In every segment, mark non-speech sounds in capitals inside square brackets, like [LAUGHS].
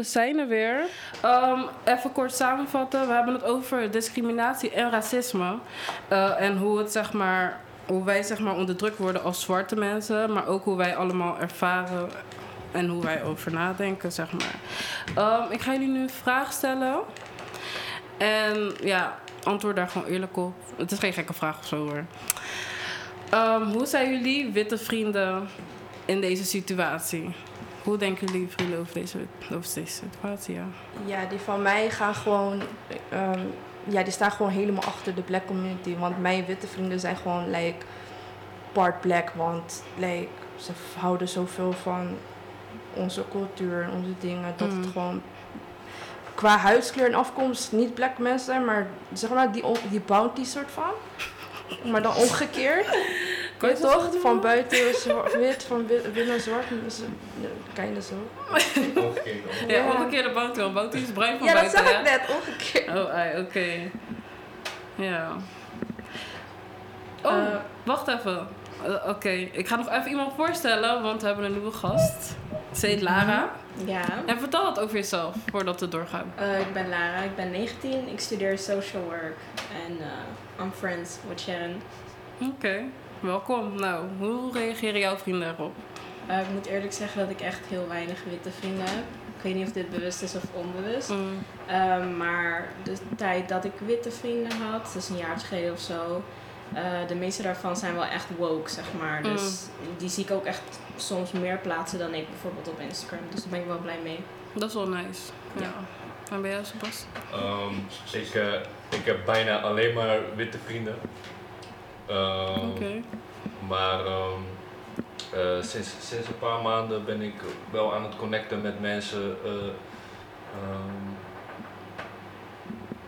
we zijn er weer. Um, even kort samenvatten. We hebben het over discriminatie en racisme. Uh, en hoe het zeg maar hoe wij zeg maar onderdrukt worden als zwarte mensen, maar ook hoe wij allemaal ervaren en hoe wij over nadenken, zeg maar. Um, ik ga jullie nu een vraag stellen. En ja, antwoord daar gewoon eerlijk op. Het is geen gekke vraag of zo hoor. Um, hoe zijn jullie witte vrienden in deze situatie? Hoe denken jullie vrienden over deze, over deze situatie? Ja? ja, die van mij gaan gewoon. Um, ja, die staan gewoon helemaal achter de black community. Want mijn witte vrienden zijn gewoon like part black. Want like, ze houden zoveel van onze cultuur en onze dingen. Dat het mm. gewoon qua huidskleur en afkomst niet black mensen zijn, maar zeg maar die, die bounty soort van. Maar dan omgekeerd. Kan je toch? Van buiten wit, van binnen zwart. Kinda zo. Omgekeerd. Ja, omgekeerde. Want bounty is bruin van ja, buiten. Ja, dat zag ik net. Omgekeerd. Oh, oké. Ja. Oh, uh, wacht even. Uh, Oké, ik ga nog even iemand voorstellen, want we hebben een nieuwe gast. Ze heet Lara. Ja. En vertel wat over jezelf, voordat we doorgaan. Uh, ik ben Lara, ik ben 19, ik studeer social work en uh, I'm friends with Sharon. Oké, welkom. Nou, hoe reageren jouw vrienden erop? Uh, ik moet eerlijk zeggen dat ik echt heel weinig witte vrienden heb. Ik weet niet of dit bewust is of onbewust. Mm. Uh, maar de tijd dat ik witte vrienden had, dus een jaar geleden of zo, uh, de meeste daarvan zijn wel echt woke, zeg maar. Dus mm. die zie ik ook echt soms meer plaatsen dan ik bijvoorbeeld op Instagram. Dus daar ben ik wel blij mee. Dat is wel nice. Ja. En ben jij zo pas? Um, ik, uh, ik heb bijna alleen maar witte vrienden. Um, Oké. Maar um, uh, sinds, sinds een paar maanden ben ik wel aan het connecten met mensen. Uh,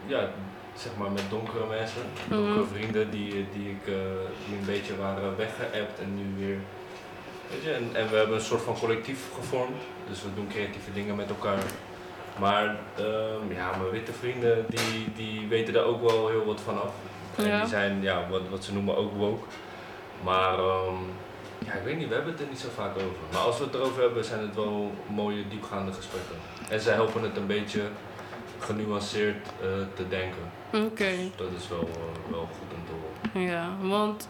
ja, zeg maar met donkere mensen, mhm. donkere vrienden die, die, ik, uh, die een beetje waren weggeëpt en nu weer. Weet je, en, en we hebben een soort van collectief gevormd, dus we doen creatieve dingen met elkaar. Maar uh, ja, mijn witte vrienden die, die weten daar ook wel heel wat van af. En die zijn, ja, wat, wat ze noemen ook woke. Maar um, ja, ik weet niet, we hebben het er niet zo vaak over. Maar als we het erover hebben, zijn het wel mooie, diepgaande gesprekken. En zij helpen het een beetje genuanceerd uh, te denken. Oké. Dat is wel, uh, wel goed om te horen. Ja, want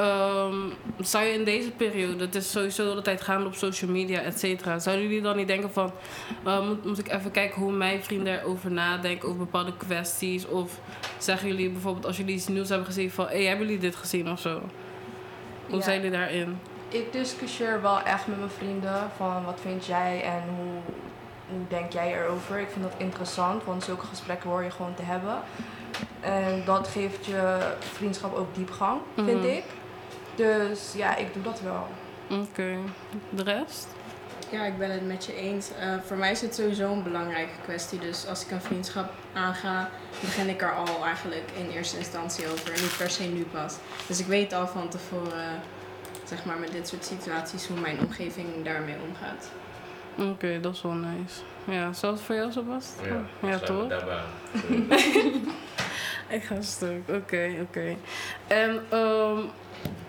um, zou je in deze periode, het is sowieso de tijd gaande op social media, et cetera, zouden jullie dan niet denken van, uh, moet, moet, ik even kijken hoe mijn vrienden erover nadenken over bepaalde kwesties? Of zeggen jullie bijvoorbeeld als jullie iets nieuws hebben gezien van, hé, hey, hebben jullie dit gezien of zo? Hoe ja. zijn jullie daarin? Ik discussieer wel echt met mijn vrienden van wat vind jij en hoe hoe denk jij erover? Ik vind dat interessant, want zulke gesprekken hoor je gewoon te hebben. En dat geeft je vriendschap ook diepgang, vind mhm. ik. Dus ja, ik doe dat wel. Oké, de rest? Ja, ik ben het met je eens. Uh, voor mij is het sowieso een belangrijke kwestie. Dus als ik een vriendschap aanga, begin ik er al eigenlijk in eerste instantie over. En niet per se nu pas. Dus ik weet al van tevoren, zeg maar, met dit soort situaties hoe mijn omgeving daarmee omgaat. Oké, dat is wel nice. Ja, zelfs voor jou, Sebast? Ja, ja toch? Daarbij. [LAUGHS] ik ga stuk. Oké, oké. En um,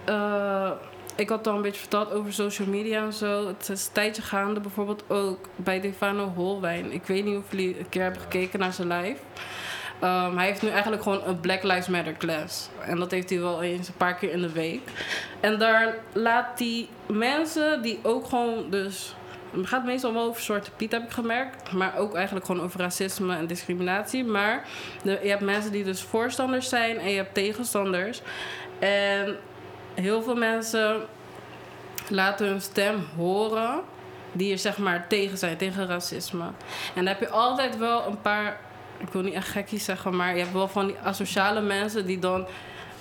uh, ik had al een beetje verteld over social media en zo. Het is een tijdje gaande, bijvoorbeeld ook bij Defano Holwijn. Ik weet niet of jullie een keer hebben gekeken naar zijn live. Um, hij heeft nu eigenlijk gewoon een Black Lives Matter class. En dat heeft hij wel eens een paar keer in de week. En daar laat hij mensen die ook gewoon dus het gaat meestal wel over Zwarte Piet, heb ik gemerkt. Maar ook eigenlijk gewoon over racisme en discriminatie. Maar je hebt mensen die dus voorstanders zijn en je hebt tegenstanders. En heel veel mensen laten hun stem horen die er zeg maar tegen zijn, tegen racisme. En dan heb je altijd wel een paar, ik wil niet echt gekkies zeggen, maar je hebt wel van die asociale mensen die dan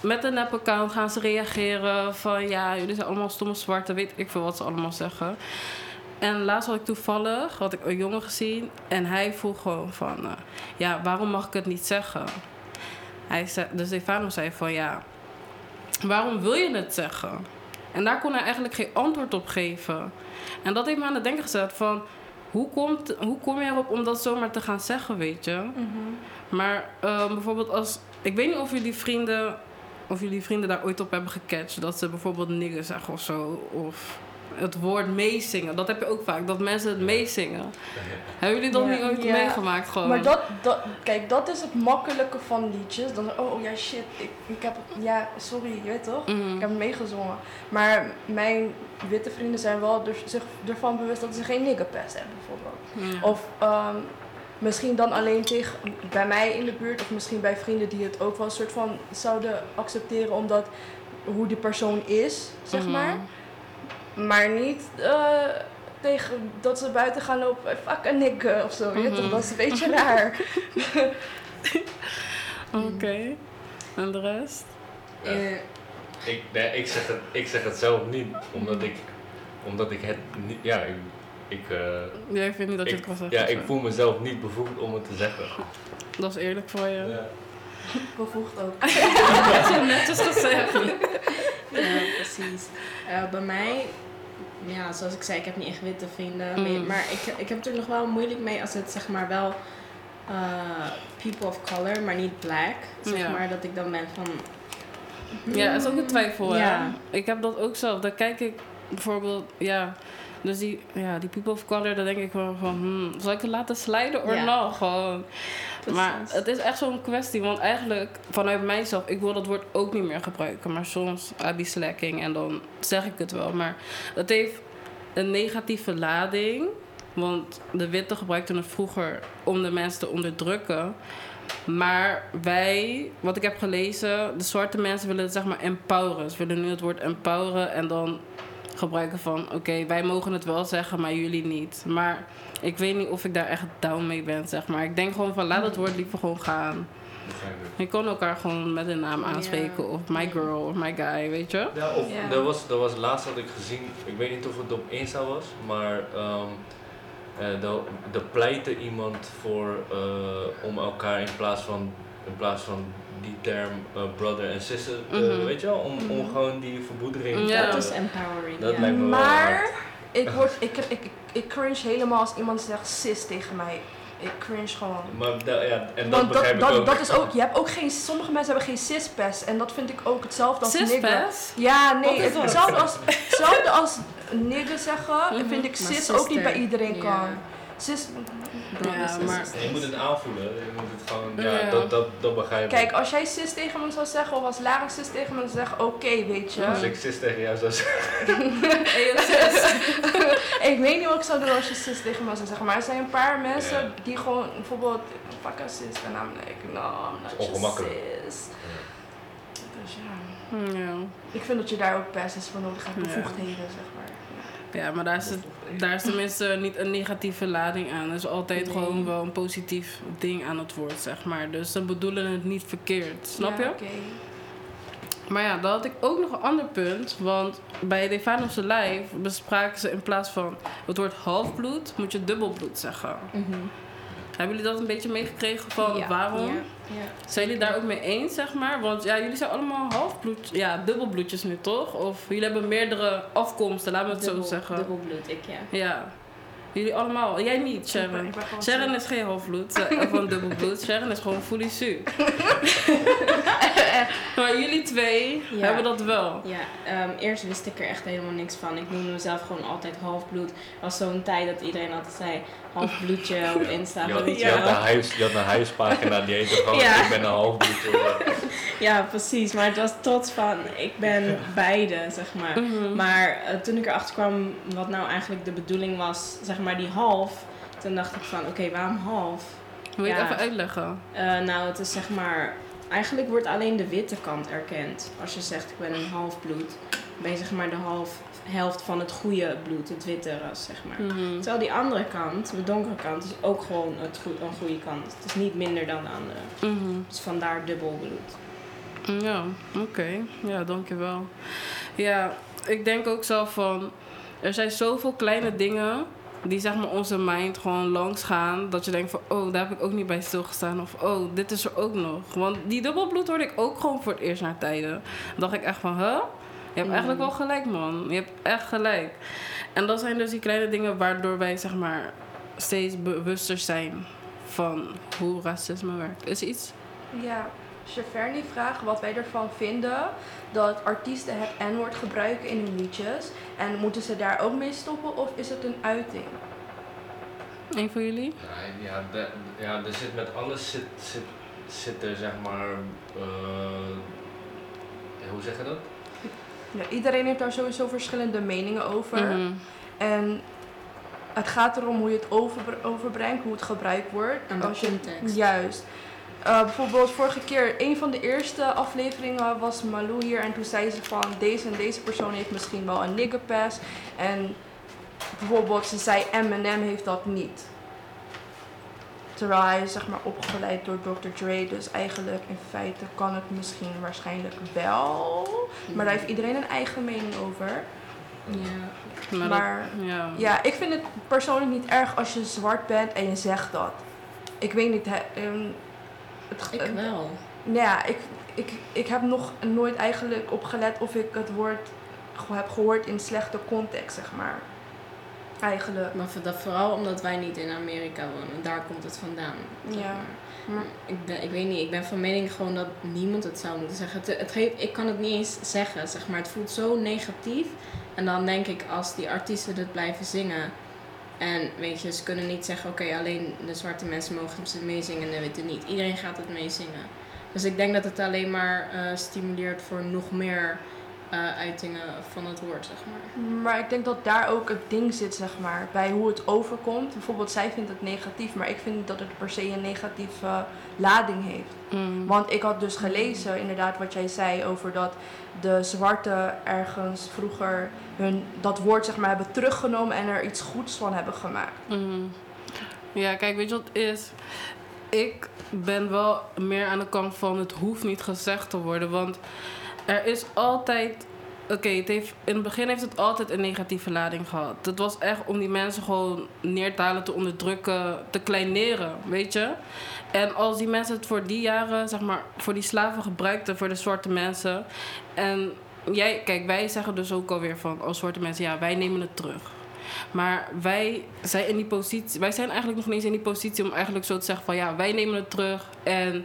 met een nep-account gaan ze reageren van ja, jullie zijn allemaal stomme zwarte, weet ik veel wat ze allemaal zeggen. En laatst had ik toevallig had ik een jongen gezien en hij vroeg gewoon van, uh, ja, waarom mag ik het niet zeggen? Hij zei, dus Stefano zei van, ja, waarom wil je het zeggen? En daar kon hij eigenlijk geen antwoord op geven. En dat heeft me aan het denken gezet van, hoe, komt, hoe kom je erop om dat zomaar te gaan zeggen, weet je? Mhm. Maar uh, bijvoorbeeld als, ik weet niet of jullie vrienden, of jullie vrienden daar ooit op hebben gecatcht, dat ze bijvoorbeeld nigger zeggen of zo, of het woord meezingen. Dat heb je ook vaak, dat mensen het meezingen. Hebben jullie dat Ja. niet ooit Ja. meegemaakt gewoon? Maar dat, dat, kijk, dat is het makkelijke van liedjes. Dan, oh, oh ja, shit, ik, ik heb het, ja, sorry, je weet toch? Mhm. Ik heb het meegezongen. Maar mijn witte vrienden zijn wel er, zich ervan bewust dat ze geen niggerpest hebben, bijvoorbeeld. Ja. Of ehm, misschien dan alleen tegen, bij mij in de buurt, of misschien bij vrienden die het ook wel een soort van zouden accepteren, omdat hoe die persoon is, zeg Mhm. maar. Maar niet eh, tegen dat ze buiten gaan lopen, fuck een nigger of zo, weet je toch? Mhm. Dat is een beetje raar. [LAUGHS] Oké. En de rest? Ja. Eh, Ik, nee, ik, zeg het, ik zeg het zelf niet, omdat ik, omdat ik het niet, ja, ik, ik, eh, Jij vindt niet dat je ik, het kan zeggen? ja, ik zo? voel mezelf niet bevoegd om het te zeggen. Dat is eerlijk voor je. Ja. Bevoegd ook. [LAUGHS] Dat is netjes gezegd. Ja, precies. Eh, bij mij, ja, zoals ik zei, ik heb niet echt witte vrienden. Mm. Maar ik, ik heb het er nog wel moeilijk mee als het zeg maar wel eh, people of color, maar niet black. Zeg Ja. maar dat ik dan ben van. Ja, het is ook een twijfel. hè. Ja. Ik heb dat ook zelf. Dan kijk ik bijvoorbeeld, ja. Dus die, ja, die people of color, dan denk ik wel van, hmm, zal ik het laten slijden of Ja. nog? Gewoon. Maar het is echt zo'n kwestie, want eigenlijk vanuit mijzelf, ik wil dat woord ook niet meer gebruiken. Maar soms, I be slacking en dan zeg ik het wel. Maar het heeft een negatieve lading. Want de witte gebruikten het vroeger om de mensen te onderdrukken. Maar wij, wat ik heb gelezen, de zwarte mensen willen het zeg maar empoweren. Ze willen nu het woord empoweren en dan gebruiken van... oké, wij mogen het wel zeggen, maar jullie niet. Maar ik weet niet of ik daar echt down mee ben, zeg maar. Ik denk gewoon van, laat het woord liever gewoon gaan. Je kon elkaar gewoon met een naam aanspreken. Of my girl, of my guy, weet je? Ja, of Ja. dat was, dat was laatst had ik gezien, ik weet niet of het op Insta was, maar ehm eh er er pleitte iemand voor eh, om elkaar in plaats van, in plaats van die term eh, brother en sister, eh, Mhm. weet je wel, om, om Mhm. gewoon die verboedering Ja. Dat te- is empowering. Dat lijkt me wel Maar hard. ik, word, ik, heb, ik, ik, ik cringe helemaal als iemand zegt sis tegen mij. Ik cringe gewoon. Maar da- ja, en dat Want begrijp dat, ik dat, ook. dat is ook, je hebt ook geen, sommige mensen hebben geen cis-pest en dat vind ik ook hetzelfde als nigger. Ja, nee, Wat is het- hetzelfde als, hetzelfde als nigger zeggen Mhm. vind ik cis ook niet bij iedereen kan. Cis, Brothers Ja, maar- je moet het aanvoelen, je moet het gewoon, ja, Ja. Dat, dat, dat begrijp ik. kijk, als jij cis tegen me zou zeggen of als Lara cis tegen me zou zeggen, oké, weet je. Als ik sis tegen jou zou zeggen, [LAUGHS] Hey, sis. [LAUGHS] ik weet niet wat ik zou doen als je cis tegen me zou zeggen, maar er zijn een paar mensen Ja. die gewoon bijvoorbeeld, fuck a cis, en I'm like, no, I'm not your ongemakkelijk. cis. Dus ja, Ja. ik vind dat je daar ook passes voor nodig hebt, Ja. bevoegdheden, zeg maar. Ja, maar daar is, het, daar is tenminste niet een negatieve lading aan. Er is altijd Nee. gewoon wel een positief ding aan het woord, zeg maar. Dus ze bedoelen het niet verkeerd, snap Ja, je? oké. Maar ja, dan had ik ook nog een ander punt. Want bij Devanos Live bespraken ze in plaats van het woord halfbloed, moet je dubbelbloed zeggen. Mhm. Hebben jullie dat een beetje meegekregen van Ja. waarom? Ja, ja. Zijn jullie daar ook mee eens, zeg maar? Want ja, jullie zijn allemaal halfbloed, ja, dubbelbloedjes nu, toch? Of jullie hebben meerdere afkomsten, laten we het Dubbel- zo zeggen. Dubbelbloed, ik ja. Ja. Jullie allemaal. Jij niet, Ik ben- Sharon. ik ben gewoon Sharon is geen halfbloed, eh, [LAUGHS] of een dubbelbloed. Sharon is gewoon fully su. [LAUGHS] maar jullie twee Ja. hebben dat wel. Ja, ehm, eerst wist ik er echt helemaal niks van. Ik noemde mezelf gewoon altijd halfbloed. Er was zo'n tijd dat iedereen altijd zei halfbloedje op [LAUGHS] Insta. je had, weet je had een, huis, je had een huispagina die heette gewoon, Ja. ik ben een halfbloed. [LAUGHS] Ja, precies. Maar het was tot van, ik ben beide, zeg maar. Mhm. Maar eh, toen ik erachter kwam wat nou eigenlijk de bedoeling was, zeg maar die half. Toen dacht ik van, oké, waarom half? Wil je het even uitleggen? Eh, nou, het is zeg maar... Eigenlijk wordt alleen de witte kant erkend. Als je zegt, ik ben een halfbloed. Ben je zeg maar de half, helft van het goede bloed, het witte ras, zeg maar. Mhm. Terwijl die andere kant, de donkere kant, is ook gewoon het goe- een goede kant. Het is niet minder dan de andere. Dus vandaar dubbel bloed. Ja, oké. Ja, dankjewel. Ja, ik denk ook zelf van... Er zijn zoveel kleine dingen die zeg maar onze mind gewoon langs gaan. Dat je denkt van, oh, daar heb ik ook niet bij stilgestaan. Of, oh, dit is er ook nog. Want die dubbelbloed hoorde ik ook gewoon voor het eerst naar tijden. Dan dacht ik echt van, huh? Je hebt Mm. eigenlijk wel gelijk, man. Je hebt echt gelijk. En dat zijn dus die kleine dingen waardoor wij zeg maar steeds bewuster zijn van hoe racisme werkt. Is iets? Ja, Cheverny vraagt wat wij ervan vinden dat artiesten het N-woord gebruiken in hun liedjes. En moeten ze daar ook mee stoppen of is het een uiting? Een van jullie? Ja, ja, de- ja, er zit met alles zit, zit, zit er zeg maar, eh, hoe zeg je dat? Ja, iedereen heeft daar sowieso verschillende meningen over. Mhm. En het gaat erom hoe je het over, overbrengt, hoe het gebruikt wordt. De Als je- context. Juist. Eh, bijvoorbeeld vorige keer, een van de eerste afleveringen was Malou hier en toen zei ze van deze en deze persoon heeft misschien wel een nigger pass. En bijvoorbeeld ze zei Eminem heeft dat niet. Terwijl hij is zeg maar opgeleid door Dr. Dre, dus eigenlijk in feite kan het misschien waarschijnlijk wel. Maar daar heeft iedereen een eigen mening over. Ja. Maar, Maar dat, ja. ja, ik vind het persoonlijk niet erg als je zwart bent en je zegt dat. Ik weet niet, hè, ehm, het, Ik eh, wel. nou ja, ik, ik, ik heb nog nooit eigenlijk opgelet of ik het woord heb gehoord in slechte context, zeg maar. Eigenlijk. Maar dat vooral omdat wij niet in Amerika wonen. Daar komt het vandaan. Ja. maar. Maar- Ik, ben, ik weet niet, ik ben van mening gewoon dat niemand het zou moeten zeggen. Het, het geeft, ik kan het niet eens zeggen, zeg maar. Het voelt zo negatief. En dan denk ik, als die artiesten dit blijven zingen... En weet je, ze kunnen niet zeggen, oké, alleen de zwarte mensen mogen ze meezingen en de witte niet. Iedereen gaat het meezingen. Dus ik denk dat het alleen maar eh, stimuleert voor nog meer eh, uitingen van het woord, zeg maar. Maar ik denk dat daar ook het ding zit, zeg maar, bij hoe het overkomt. Bijvoorbeeld, zij vindt het negatief, maar ik vind niet dat het per se een negatieve lading heeft. Mm. Want ik had dus gelezen, inderdaad, wat jij zei over dat de zwarte ergens vroeger hun dat woord zeg maar hebben teruggenomen en er iets goeds van hebben gemaakt. Mhm. Ja, kijk, weet je wat het is? Ik ben wel meer aan de kant van het hoeft niet gezegd te worden. Want er is altijd. Oké, in het begin heeft het altijd een negatieve lading gehad. Het was echt om die mensen gewoon neer te te onderdrukken, te kleineren, weet je? En als die mensen het voor die jaren, zeg maar, voor die slaven gebruikten, voor de zwarte mensen. En jij, kijk, wij zeggen dus ook alweer van, als zwarte mensen, ja, wij nemen het terug. Maar wij zijn in die positie, wij zijn eigenlijk nog niet eens in die positie om eigenlijk zo te zeggen van ja, wij nemen het terug en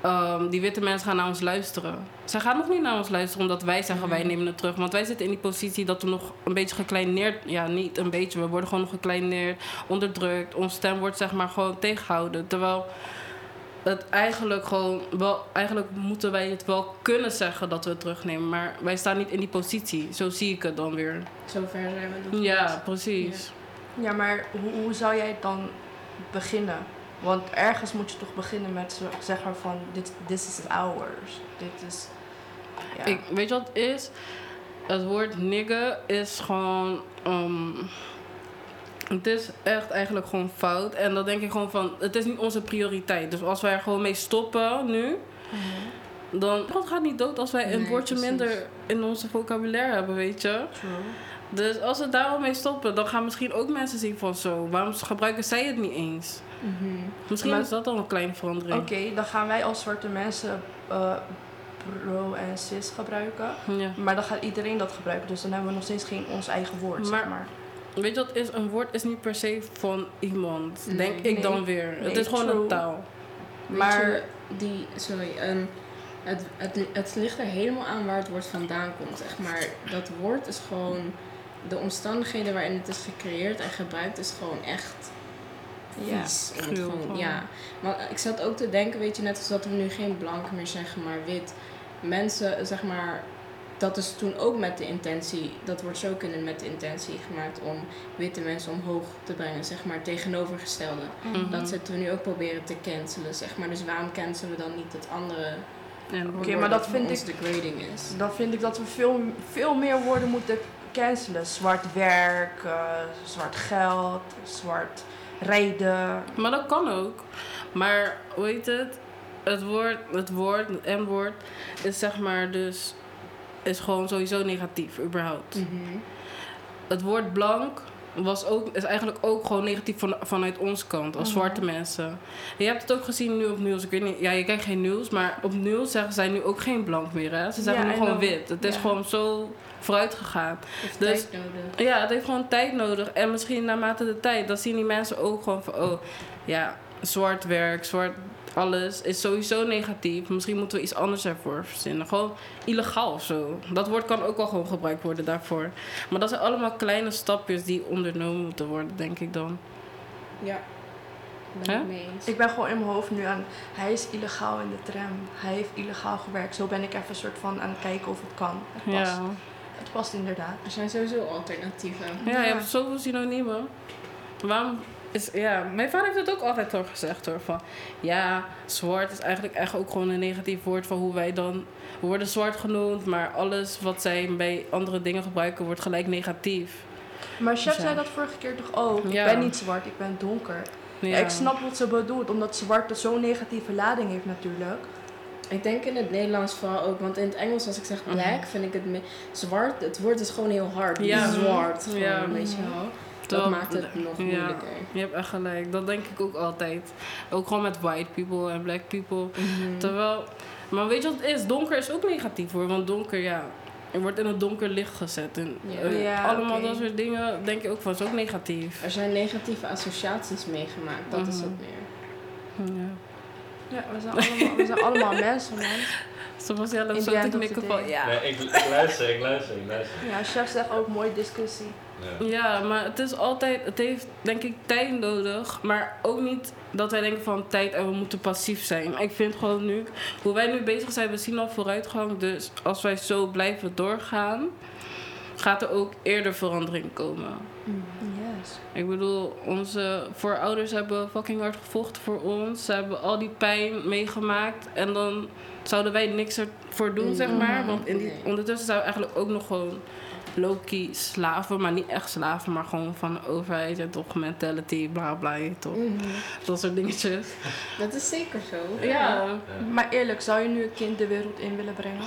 ehm, die witte mensen gaan naar ons luisteren. Zij gaan nog niet naar ons luisteren omdat wij zeggen wij nemen het terug. Want wij zitten in die positie dat we nog een beetje gekleineerd, ja niet een beetje, we worden gewoon nog gekleineerd, onderdrukt. Ons stem wordt zeg maar gewoon tegengehouden. Terwijl het eigenlijk gewoon wel, eigenlijk moeten wij het wel kunnen zeggen dat we het terugnemen. Maar wij staan niet in die positie. Zo zie ik het dan weer. Zover zijn we nog Ja, niet. precies. Ja, maar hoe, hoe zou jij dan beginnen? Want ergens moet je toch beginnen met zo- zeggen van dit this is ours. Dit is. Ja. Ik, weet je wat het is? Het woord nigger is gewoon. ehm, het is echt eigenlijk gewoon fout. En dan denk ik gewoon van. Het is niet onze prioriteit. Dus als wij er gewoon mee stoppen nu. Mhm. Dan. Het gaat niet dood als wij een Nee, woordje precies. minder in onze vocabulaire hebben, weet je? True. Dus als we daar al mee stoppen, dan gaan misschien ook mensen zien van zo. Waarom gebruiken zij het niet eens? Mhm. Misschien Maar- is dat al een kleine verandering. Oké, dan gaan wij als zwarte mensen eh, pro en cis gebruiken. Ja. Maar dan gaat iedereen dat gebruiken. Dus dan hebben we nog steeds geen ons eigen woord, zeg Maar- maar. Weet je wat is? Een woord is niet per se van iemand. Nee. Denk ik Nee. dan weer. het is gewoon true. een taal. Maar- die, sorry, ehm, het, het, het ligt er helemaal aan waar het woord vandaan komt, zeg maar. Dat woord is gewoon, de omstandigheden waarin het is gecreëerd en gebruikt is gewoon echt Ja, vies. gewoon. ja. Maar ik zat ook te denken, weet je, net als dat we nu geen blank meer zeggen, maar wit. Mensen, zeg maar, dat is toen ook met de intentie, dat wordt zo kunnen met de intentie gemaakt om witte mensen omhoog te brengen, zeg maar, tegenovergestelde. Mhm. Dat zitten we nu ook proberen te cancelen, zeg maar. Dus waarom cancelen we dan niet het andere? Oké, maar dat vind ik- degrading is. Dan vind ik dat we veel, veel meer woorden moeten cancelen. Zwart werk, eh, zwart geld, zwart rijden. Maar dat kan ook. Maar hoe heet het? Het woord, het woord, het M-woord, is zeg maar dus. Is gewoon sowieso negatief, überhaupt. Mhm. Het woord blank was ook, is eigenlijk ook gewoon negatief van, vanuit onze kant, als Mhm. zwarte mensen. Je hebt het ook gezien nu op nieuws. Ik weet niet, ja, je kijkt geen nieuws, maar op nieuws zeggen zij nu ook geen blank meer. Hè? Ze zeggen Ja, nu I gewoon wit. Het is gewoon zo vooruit gegaan. Heeft Dus- tijd nodig. Ja, het heeft gewoon tijd nodig. En misschien naarmate de tijd, dan zien die mensen ook gewoon van, oh, ja, zwart werk, zwart alles is sowieso negatief. Misschien moeten we iets anders ervoor verzinnen. Gewoon illegaal of zo. Dat woord kan ook wel gewoon gebruikt worden daarvoor. Maar dat zijn allemaal kleine stapjes die ondernomen moeten worden, denk ik dan. Ja. Ben ik mee eens. Ik ben gewoon in mijn hoofd nu aan, hij is illegaal in de tram. Hij heeft illegaal gewerkt. Zo ben ik even een soort van aan het kijken of het kan. Het past. Ja. Het past inderdaad. Er zijn sowieso alternatieven. Ja, je hebt zoveel synoniemen. Waarom is, ja, mijn vader heeft het ook altijd al gezegd hoor. Van ja, zwart is eigenlijk echt ook gewoon een negatief woord van hoe wij dan. We worden zwart genoemd, maar alles wat zij bij andere dingen gebruiken wordt gelijk negatief. Maar chef Ja. zei dat vorige keer toch ook? Ja. Ik ben niet zwart, ik ben donker. Ja. ik snap wat ze bedoelt, omdat zwart zo'n negatieve lading heeft natuurlijk. Ik denk in het Nederlands vooral ook, want in het Engels als ik zeg black, Mhm. vind ik het zwart. Het woord is gewoon heel hard. Ja. Zwart. Gewoon, Ja. weet je wel. Dat maakt het nog ja. moeilijker. Je hebt echt gelijk. Dat denk ik ook altijd. Ook gewoon met white people en black people. Mhm. Terwijl, maar weet je wat het is? Donker is ook negatief hoor. Want donker, ja, je wordt in het donker licht gezet. En Ja. eh, Ja, allemaal dat soort dingen denk je ook van, is ook negatief. Er zijn negatieve associaties meegemaakt, dat is Mhm. het meer. Ja. Ja, we zijn allemaal, we zijn allemaal [LAUGHS] mensen, man. Loopt In zo te knikken van, ja. Nee, ik, ik luister, ik luister, ik luister. Ja, chef zegt ook mooie discussie. Ja. Ja, maar het is altijd, het heeft denk ik tijd nodig, maar ook niet dat wij denken van tijd en we moeten passief zijn. Ik vind gewoon nu, hoe wij nu bezig zijn, we zien al vooruitgang, dus als wij zo blijven doorgaan, gaat er ook eerder verandering komen. Yes. Ik bedoel, onze voorouders hebben fucking hard gevochten voor ons. Ze hebben al die pijn meegemaakt. En dan zouden wij niks ervoor doen, zeg maar. Mhm. Want in die, ondertussen we eigenlijk ook nog gewoon low-key slaven. Maar niet echt slaven, maar gewoon van de overheid. En toch mentality, bla bla, toch. Mhm. Dat soort dingetjes. Dat is zeker zo. Ja. Ja. Maar eerlijk, zou je nu een kind de wereld in willen brengen?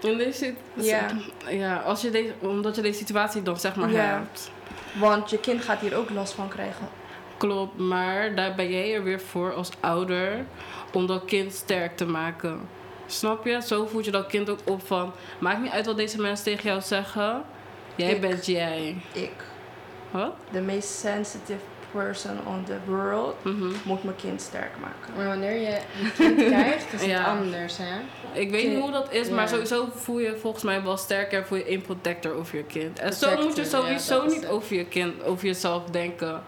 In deze, Ja. ja als je deze, omdat je deze situatie dan zeg maar Ja. hebt. Want je kind gaat hier ook last van krijgen. Klopt, maar daar ben jij er weer voor als ouder om dat kind sterk te maken. Snap je? Zo voed je dat kind ook op van... Maakt niet uit wat deze mensen tegen jou zeggen. Jij Ik. bent jij. Ik, Wat? de meest sensitive person on the world, Mhm. moet mijn kind sterk maken. Maar wanneer je een kind [LAUGHS] krijgt, is het anders, hè? Ik weet niet hoe dat is, maar sowieso voel je volgens mij wel sterker en voel je een protector over je kind. En zo moet je sowieso niet over je kind, over jezelf denken.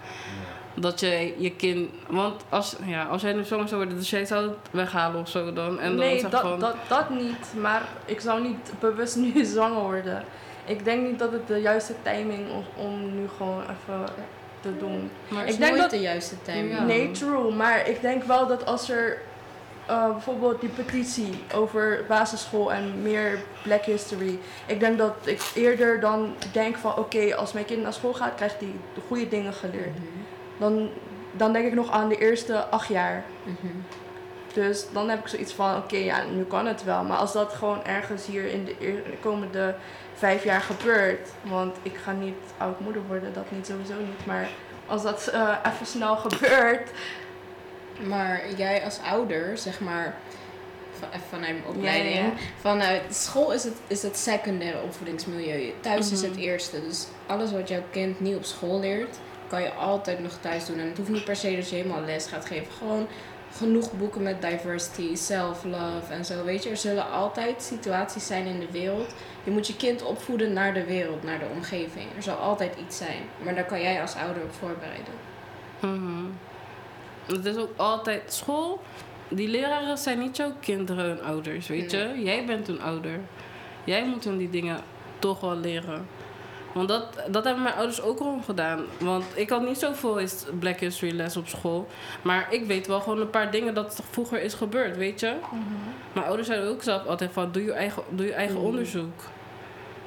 Dat je je kind... Want als, ja, als jij nu zwanger zou worden, dus jij zou het weghalen of zo dan. En dan nee, zeg dat, van... dat, dat niet. Maar ik zou niet bewust nu [LAUGHS] zwanger worden. Ik denk niet dat het de juiste timing is om nu gewoon even te doen. maar Het Ik is denk nooit dat- de juiste timing. Ja. Nee, true. Maar ik denk wel dat als er eh, bijvoorbeeld die petitie over basisschool en meer Black History. Ik denk dat ik eerder dan denk van oké, als mijn kind naar school gaat, krijgt hij de goede dingen geleerd. Mhm. Dan, dan denk ik nog aan de eerste acht jaar. Mhm. Dus dan heb ik zoiets van, oké, ja, nu kan het wel. Maar als dat gewoon ergens hier in de, komende vijf jaar gebeurt... Want ik ga niet oud-moeder worden, dat niet sowieso niet. Maar als dat eh, even snel gebeurt... Maar jij als ouder, zeg maar, van, even vanuit mijn opleiding, Ja, ja. vanuit school is het, is het secundaire opvoedingsmilieu. Thuis is Mhm. het eerste. Dus alles wat jouw kind niet op school leert, kan je altijd nog thuis doen. En het hoeft niet per se dat je helemaal les gaat geven. Gewoon genoeg boeken met diversity, self-love en zo. Weet je, er zullen altijd situaties zijn in de wereld. Je moet je kind opvoeden naar de wereld, naar de omgeving. Er zal altijd iets zijn. Maar daar kan jij als ouder op voorbereiden. Mhm. Het is ook altijd school. Die leraren zijn niet jouw kinderen en ouders, weet je? Jij bent een ouder. Jij moet hun die dingen toch wel leren. Want dat, dat hebben mijn ouders ook al gedaan. Want ik had niet zoveel Black History les op school. Maar ik weet wel gewoon een paar dingen dat vroeger is gebeurd, weet je? Mijn ouders zeiden ook zelf altijd van, doe je eigen, doe je eigen Mhm. onderzoek.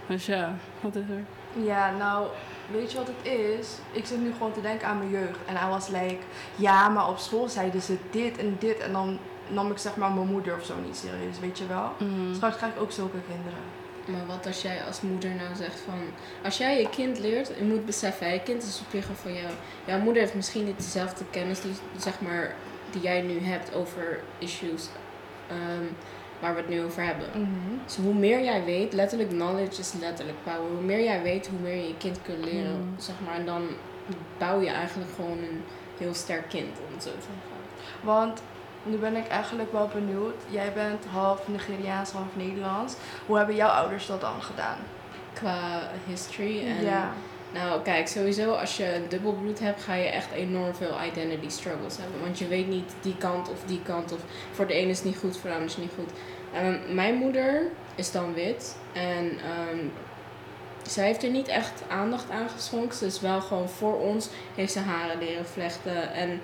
Dus ja, wat is er? Ja, nou, weet je wat het is? Ik zit nu gewoon te denken aan mijn jeugd. En hij was like, ja, maar op school zeiden ze dit en dit. En dan nam ik zeg maar mijn moeder of zo niet serieus, weet je wel? Mhm. Straks krijg ik ook zulke kinderen. Maar wat als jij als moeder nou zegt van... Als jij je kind leert, je moet beseffen, je kind is een spiegel van jou. Jouw moeder heeft misschien niet dezelfde kennis die, zeg maar, die jij nu hebt over issues ehm, waar we het nu over hebben. Dus hoe meer jij weet, letterlijk knowledge is letterlijk power. Hoe meer jij weet, hoe meer je je kind kunt leren. Mm. Zeg maar, en dan bouw je eigenlijk gewoon een heel sterk kind, om het zo te zeggen. Want nu ben ik eigenlijk wel benieuwd. Jij bent half Nigeriaans, half Nederlands. Hoe hebben jouw ouders dat dan gedaan? Qua history en... ja. Nou, kijk, sowieso als je dubbelbloed hebt, ga je echt enorm veel identity struggles hebben. Want je weet niet die kant of die kant. Of voor de ene is het niet goed, voor de ander is het niet goed. Ehm, mijn moeder is dan wit. En um, zij heeft er niet echt aandacht aan geschonken. Ze is wel gewoon voor ons, heeft ze haren leren vlechten. En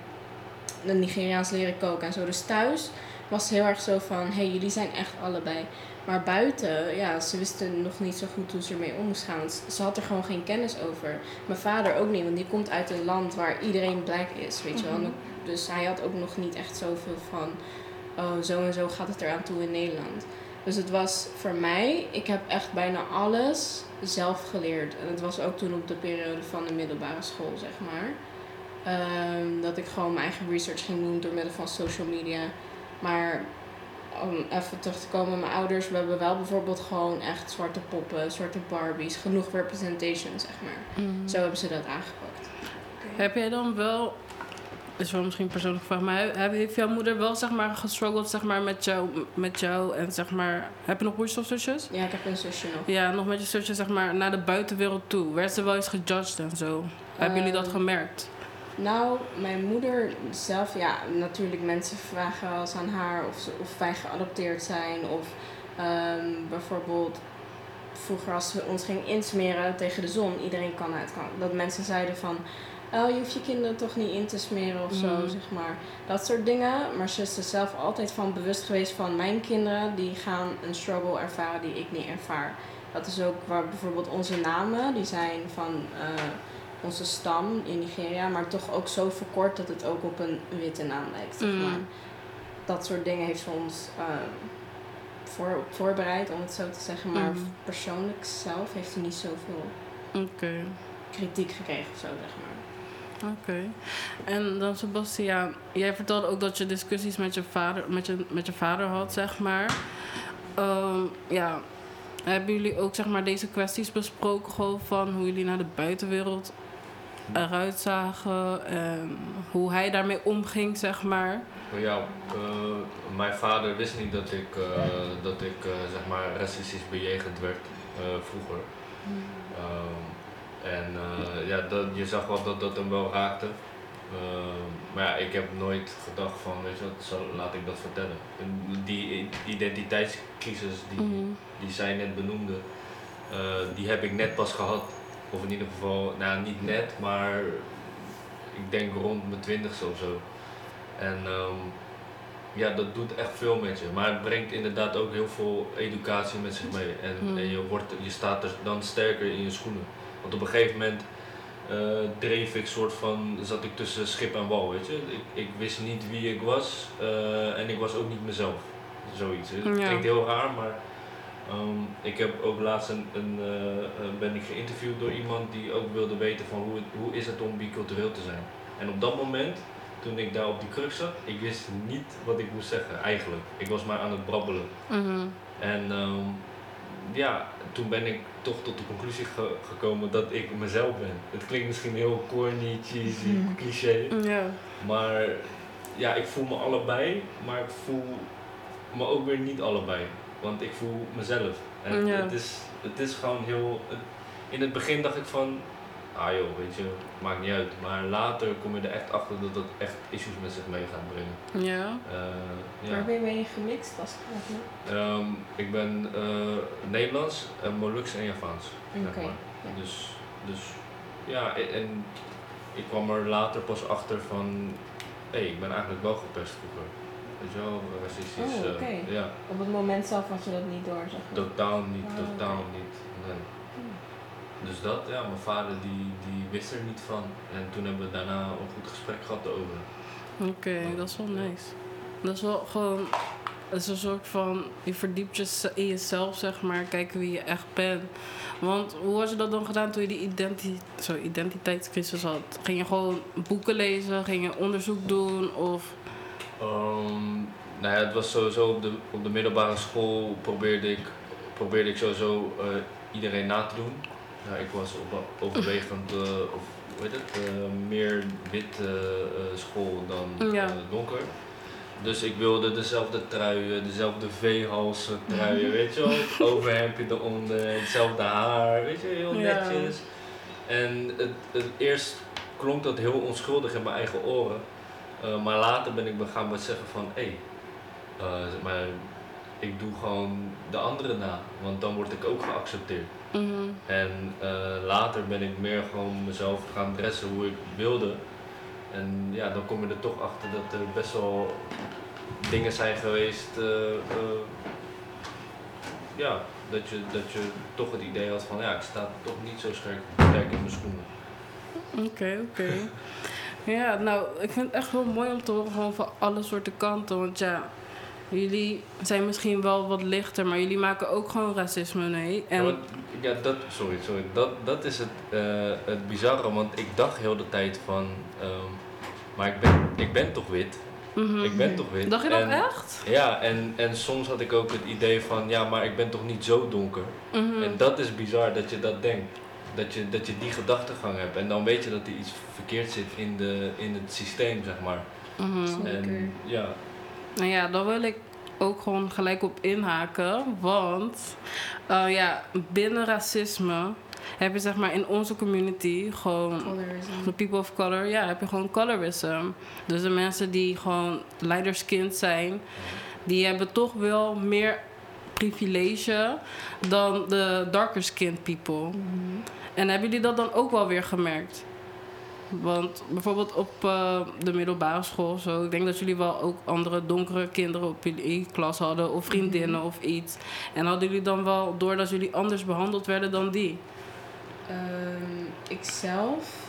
de Nigeriaans leren koken en zo. Dus thuis was het heel erg zo van, hé, hey, jullie zijn echt allebei. Maar buiten, ja, ze wisten nog niet zo goed hoe ze ermee om moest gaan. Ze had er gewoon geen kennis over. Mijn vader ook niet, want die komt uit een land waar iedereen black is, weet je wel. Mhm. Dus hij had ook nog niet echt zoveel van, oh, zo en zo gaat het eraan toe in Nederland. Dus het was voor mij, ik heb echt bijna alles zelf geleerd. En het was ook toen op de periode van de middelbare school, zeg maar. Ehm, dat ik gewoon mijn eigen research ging doen door middel van social media. Maar om even terug te komen, mijn ouders, we hebben wel bijvoorbeeld gewoon echt zwarte poppen, zwarte Barbies, genoeg representation, zeg maar. Mhm. Zo hebben ze dat aangepakt. Heb jij dan wel, is wel misschien een persoonlijke vraag, maar heb- heeft jouw moeder wel zeg maar gestruggeld zeg maar, met, jou, met jou en zeg maar, heb je nog broers of zusjes? Ja, ik heb een zusje nog. Ja, nog met je zusje zeg maar naar de buitenwereld toe. Werd ze wel eens gejudged en zo? Hebben jullie dat Ehm, gemerkt? Nou, mijn moeder zelf, ja, natuurlijk mensen vragen wel eens aan haar of, ze, of wij geadopteerd zijn. Of ehm, bijvoorbeeld vroeger als we ons gingen insmeren tegen de zon, iedereen kan uit kan. Dat mensen zeiden van, oh je hoeft je kinderen toch niet in te smeren of zo, Mhm. zeg maar. Dat soort dingen. Maar ze is er zelf altijd van bewust geweest van mijn kinderen, die gaan een struggle ervaren die ik niet ervaar. Dat is ook waar bijvoorbeeld onze namen, die zijn van... eh, onze stam in Nigeria, maar toch ook zo verkort dat het ook op een witte naam lijkt. Zeg Mm. maar. Dat soort dingen heeft ze ons eh, voor, voorbereid, om het zo te zeggen. Maar Mhm. persoonlijk zelf heeft ze niet zoveel Oké, kritiek gekregen of zo, zeg maar. oké. En dan Sebastiaan, jij vertelde ook dat je discussies met je vader, met je, met je vader had, zeg maar. Ehm, ja, hebben jullie ook zeg maar deze kwesties besproken gewoon van hoe jullie naar de buitenwereld eruit zagen en hoe hij daarmee omging, zeg maar? Ja, eh, mijn vader wist niet dat ik, eh, dat ik eh, zeg maar racistisch bejegend werd vroeger. Ehm, en ja, dat, je zag wel dat dat hem wel raakte. Ehm, maar ja, ik heb nooit gedacht van, weet je wat, laat ik dat vertellen. En die identiteitscrisis die, Mhm. die zij net benoemde, die heb ik net pas gehad. Of in ieder geval, nou niet net, maar ik denk rond mijn twintigste of zo. En ehm, ja, dat doet echt veel met je. Maar het brengt inderdaad ook heel veel educatie met zich mee. En, Hmm. en je, wordt, je staat er dan sterker in je schoenen. Want op een gegeven moment eh, dreef ik soort van, zat ik tussen schip en wal, weet je. Ik, ik wist niet wie ik was eh, en ik was ook niet mezelf. Zoiets. Het Ja. klinkt heel raar, maar ehm, ik heb ook laatst een, een, eh, eh, ben ik geïnterviewd door iemand die ook wilde weten van hoe, het, hoe is het om bicultureel te zijn. En op dat moment, toen ik daar op die kruk zat, ik wist niet wat ik moest zeggen eigenlijk. Ik was maar aan het brabbelen. Mhm. En ehm, ja, toen ben ik toch tot de conclusie ge- gekomen dat ik mezelf ben. Het klinkt misschien heel corny, cheesy, Mhm. cliché. Maar ja, ik voel me allebei, maar ik voel me ook weer niet allebei. Want ik voel mezelf. En Ja. het, is, het is gewoon heel. het- in het begin dacht ik van, ah joh, weet je, maakt niet uit. Maar later kom je er echt achter dat dat echt issues met zich mee gaat brengen. Ja. Eh, ja. Waar ben je mee gemixt als eigenlijk? Ehm, ik ben eh, Nederlands, en Moluks en Javaans. zeg Oké, maar. ja. Dus, dus ja, en, en ik kwam er later pas achter van, hé, ik ben eigenlijk wel gepest vroeger. Wel, racistisch. Oh, eh, ja, Op het moment zelf had je dat niet door, zeg maar. totaal niet, Oh, totaal niet. Nee. Hmm. Dus dat, ja, mijn vader die, die wist er niet van. En toen hebben we daarna een goed gesprek gehad over. Oké, dat is wel nice. Dat is wel gewoon. Het is een soort van. Je verdiept je in jezelf, zeg maar. Kijken wie je echt bent. Want hoe had je dat dan gedaan toen je die identi zo, identiteitscrisis had? Ging je gewoon boeken lezen? Ging je onderzoek doen? Of. Ehm, nou ja, het was sowieso op de, op de middelbare school probeerde ik, probeerde ik sowieso eh, iedereen na te doen. Ja, ik was op, overwegend, eh, of hoe heet het, eh, meer wit school dan Ja. donker. Dus ik wilde dezelfde truien, dezelfde V-halsen truien, weet je wel. [LAUGHS] Overhemdje eronder, hetzelfde haar, weet je, heel Ja. netjes. En het, het, eerst klonk dat heel onschuldig in mijn eigen oren. Eh, maar later ben ik me gaan beseffen van, hé, hey, zeg maar ik doe gewoon de andere na, want dan word ik ook geaccepteerd. Mhm. En eh, later ben ik meer gewoon mezelf gaan dressen hoe ik wilde. En ja, dan kom je er toch achter dat er best wel dingen zijn geweest. eh, eh, ja, dat je, dat je toch het idee had van ja, ik sta toch niet zo sterk, sterk in mijn schoenen. Oké, oké. [LAUGHS] Ja, nou, ik vind het echt wel mooi om te horen gewoon van alle soorten kanten. Want ja, jullie zijn misschien wel wat lichter, maar jullie maken ook gewoon racisme mee. En, Ja, want- ja, dat, sorry, sorry. Dat, dat is het, eh, het bizarre, want ik dacht heel de tijd van, ehm, maar ik ben, ik ben toch wit? Mhm. Ik ben toch wit? Dacht je dat En- echt? Ja, en, en soms had ik ook het idee van, ja, maar ik ben toch niet zo donker. Mhm. En dat is bizar dat je dat denkt. Dat je, dat je die gedachtegang hebt. En dan weet je dat er iets verkeerd zit in, de, in het systeem, zeg maar. Zeker. En ja, Nou ja, daar wil ik ook gewoon gelijk op inhaken. Want eh, ja, binnen racisme heb je zeg maar in onze community gewoon Colorism. de people of color, ja, heb je gewoon colorism. Dus de mensen die gewoon lighter skinned zijn, die hebben toch wel meer privilege dan de darker skinned people. Mhm. En hebben jullie dat dan ook wel weer gemerkt? Want bijvoorbeeld op eh, de middelbare school, zo, ik denk dat jullie wel ook andere donkere kinderen op jullie klas hadden, of vriendinnen of iets. En hadden jullie dan wel door dat jullie anders behandeld werden dan die? Ehm, ik zelf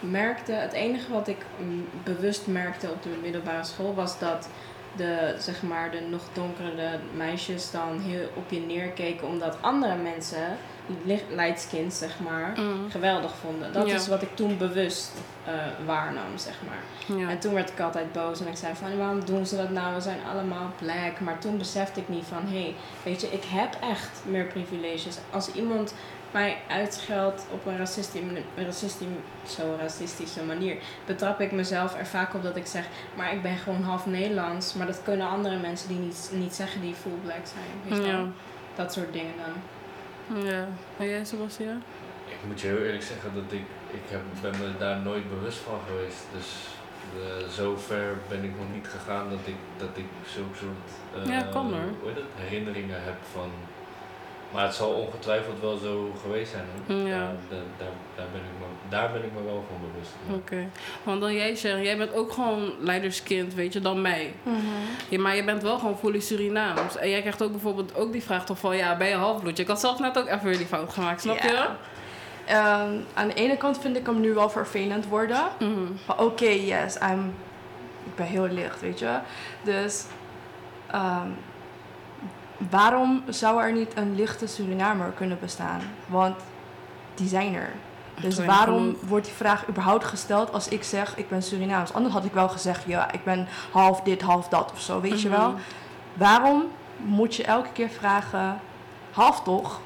merkte, het enige wat ik mm, bewust merkte op de middelbare school was dat de, zeg maar, de nog donkere meisjes dan heel op je neerkeken omdat andere mensen, licht- light-skinned zeg maar, Mm. geweldig vonden. Dat Ja. is wat ik toen bewust eh, waarnam, zeg maar. Ja. En toen werd ik altijd boos en ik zei van waarom doen ze dat nou? We zijn allemaal black. Maar toen besefte ik niet van hé, hey, weet je, ik heb echt meer privileges. Als iemand mij uitscheldt op een racistische, racistische, zo racistische manier, betrap ik mezelf er vaak op dat ik zeg, maar ik ben gewoon half Nederlands. Maar dat kunnen andere mensen die niet, niet zeggen die full black zijn. Weet je Ja. Dat soort dingen dan. Ja. En jij, Sebastian? ik moet je heel eerlijk zeggen dat ik, ik heb, ben me daar nooit bewust van geweest. Dus eh, zo ver ben ik nog niet gegaan dat ik, dat ik zulke soort eh, Ja, kan hoor. herinneringen heb van... Maar het zal ongetwijfeld wel zo geweest zijn. Hoor. Ja. Daar, daar, daar, ben ik me, daar ben ik me wel van bewust. Oké. Want dan jij zegt, jij bent ook gewoon leiderskind, weet je, dan mij. Ja, maar je bent wel gewoon fully Surinaams. En jij krijgt ook bijvoorbeeld ook die vraag toch van, ja, ben je halfbloed? Ik had zelf net ook even weer die fout gemaakt, snap je? Ja. Ehm, aan de ene kant vind ik hem nu wel vervelend worden. Mhm. Maar oké, yes, I'm, ik ben heel licht, weet je. Dus ehm, waarom zou er niet een lichte Surinamer kunnen bestaan? Want die zijn er. Dus waarom wordt die vraag überhaupt gesteld als ik zeg ik ben Surinaams? Anders had ik wel gezegd, ja, ik ben half dit, half dat of zo, weet je wel. Mhm. Waarom moet je elke keer vragen, half toch?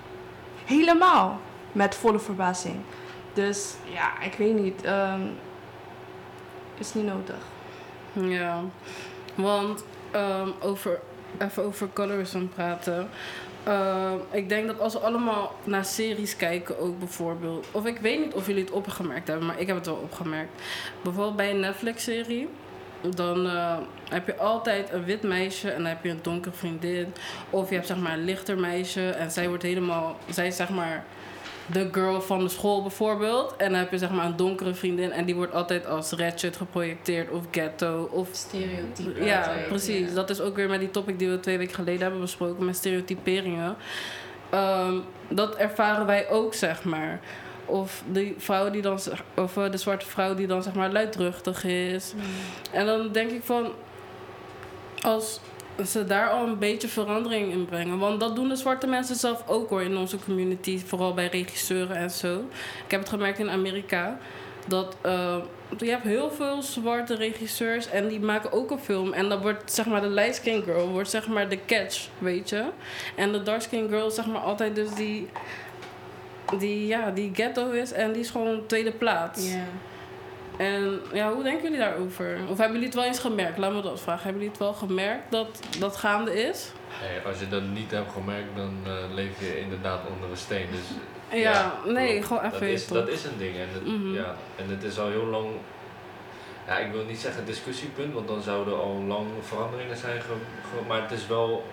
Helemaal. Met volle verbazing. Dus ja, ik weet niet. ehm, is niet nodig. Ja, want ehm, over, even over colorism praten. Ehm, ik denk dat als we allemaal naar series kijken, ook bijvoorbeeld. Of ik weet niet of jullie het opgemerkt hebben, maar ik heb het wel opgemerkt. Bijvoorbeeld bij een Netflix-serie. Dan eh, heb je altijd een wit meisje en dan heb je een donkere vriendin. Of je hebt zeg maar een lichter meisje en zij wordt helemaal. Zij is zeg maar de girl van de school bijvoorbeeld. En dan heb je zeg maar een donkere vriendin en die wordt altijd als ratchet geprojecteerd of ghetto of Stereotype. ja, altijd, precies. ja. Dat is ook weer met die topic die we twee weken geleden hebben besproken met stereotyperingen. Ehm, dat ervaren wij ook, zeg maar. Of die vrouw die dan, of eh, de zwarte vrouw die dan zeg maar luidruchtig is. Mm. En dan denk ik van, als ze daar al een beetje verandering in brengen. Want dat doen de zwarte mensen zelf ook hoor in onze community. Vooral bij regisseuren en zo. Ik heb het gemerkt in Amerika. Dat eh, je hebt heel veel zwarte regisseurs en die maken ook een film. En dan wordt zeg maar de light skin girl wordt zeg maar de catch, weet je. En de dark skin girl zeg maar altijd dus die die, ja, die ghetto is en die is gewoon tweede plaats. Ja. En ja, hoe denken jullie daarover? Of hebben jullie het wel eens gemerkt? Laat me dat vragen. Hebben jullie het wel gemerkt dat dat gaande is? Hey, als je dat niet hebt gemerkt, dan eh, leef je inderdaad onder een steen. Dus, Ja, nee, gewoon dat even is, toch? dat is een ding. En het, Mhm. ja, en het is al heel lang, ja, ik wil niet zeggen discussiepunt, want dan zouden al lang veranderingen zijn, ge, maar het is wel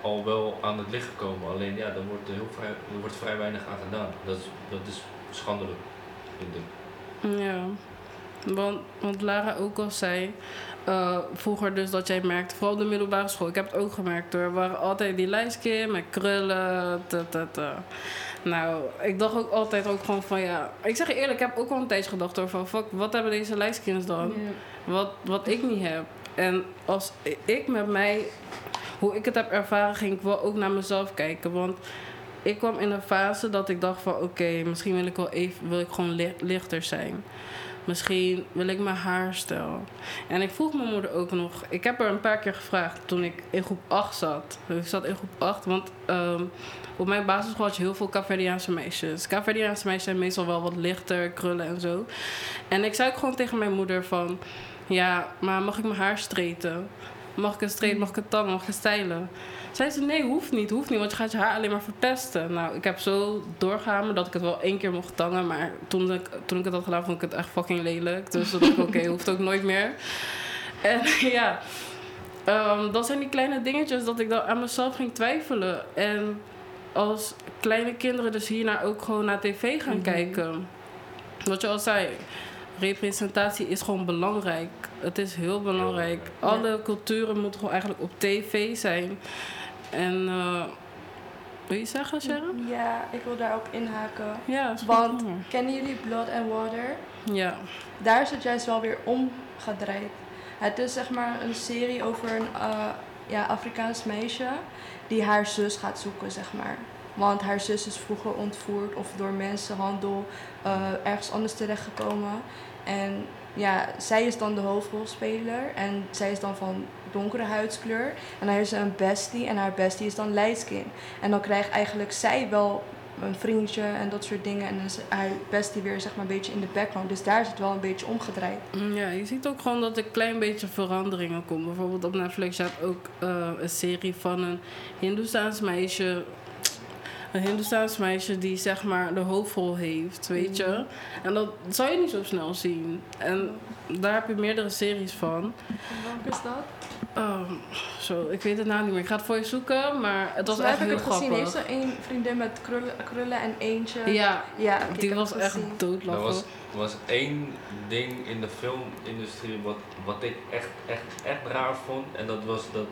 al wel aan het licht gekomen. Alleen ja, er wordt, er heel vrij, er wordt vrij weinig aan gedaan. Dat is, dat is schandelijk, vind ik. Ja, want, want Lara ook al zei, eh, vroeger dus dat jij merkte, vooral op de middelbare school, ik heb het ook gemerkt hoor, waren altijd die lijstjes met krullen, ta, ta, ta. Nou, ik dacht ook altijd ook gewoon van ja, ik zeg je eerlijk, ik heb ook wel een tijdje gedacht hoor, van fuck, wat hebben deze lijstkinders dan? Wat, wat ik niet heb. En als ik met mij, hoe ik het heb ervaren, ging ik wel ook naar mezelf kijken. Want ik kwam in een fase dat ik dacht van oké, misschien wil ik wel even, wil ik gewoon li- lichter zijn. Misschien wil ik mijn haarstijl. En ik vroeg mijn moeder ook nog. Ik heb haar een paar keer gevraagd toen ik in groep 8 zat. Ik zat in groep 8, want ehm, op mijn basisschool had je heel veel Caverdiaanse meisjes. Caverdiaanse meisjes zijn meestal wel wat lichter, krullen en zo. En ik zei ook gewoon tegen mijn moeder van... Ja, maar mag ik mijn haar straighten? Mag ik het straighten? Mag ik het tangen? Mag ik het stijlen? Zei ze, nee, hoeft niet, hoeft niet, want je gaat je haar alleen maar verpesten. Nou, ik heb zo doorgehamerd dat ik het wel één keer mocht tangen. Maar toen ik, toen ik het had gedaan, vond ik het echt fucking lelijk. Dus toen dacht ik, oké, [LAUGHS] hoeft ook nooit meer. En [LAUGHS] ja, ehm, dat zijn die kleine dingetjes dat ik dan aan mezelf ging twijfelen. En als kleine kinderen dus hiernaar ook gewoon naar tv gaan Mhm. kijken. Wat je al zei, representatie is gewoon belangrijk. Het is heel belangrijk. Alle culturen moeten gewoon eigenlijk op tv zijn. En eh wil je zeggen, Sharon? Ja, ik wil daarop inhaken. Ja. Want kennen jullie Blood and Water? Ja. Daar is het juist wel weer omgedraaid. Het is zeg maar een serie over een eh, ja, Afrikaans meisje die haar zus gaat zoeken, zeg maar. Want haar zus is vroeger ontvoerd of door mensenhandel eh, ergens anders terechtgekomen. En ja, zij is dan de hoofdrolspeler en zij is dan van donkere huidskleur. En dan heeft ze een bestie en haar bestie is dan light. En dan krijgt eigenlijk zij wel een vriendje en dat soort dingen. En dan is haar bestie weer zeg maar een beetje in de background. Dus daar is het wel een beetje omgedraaid. Mm, Ja, je ziet ook gewoon dat er een klein beetje veranderingen komen. Bijvoorbeeld op Netflix hebt ook eh, een serie van een Hindoestaans meisje. Een Hindoestaans meisje die zeg maar de hoofdrol heeft, weet je. En dat zou je niet zo snel zien. En daar heb je meerdere series van. Welke is dat? Ehm, zo, ik weet het nou niet meer. Ik ga het voor je zoeken, maar het was mij echt heb heel ik het gezien. Heeft grappig. ze één vriendin met krullen, krullen en eentje? Ja, ja die was echt gezien. Er doodlachen. was, was één ding in de filmindustrie wat, wat ik echt, echt, echt raar vond. En dat was dat,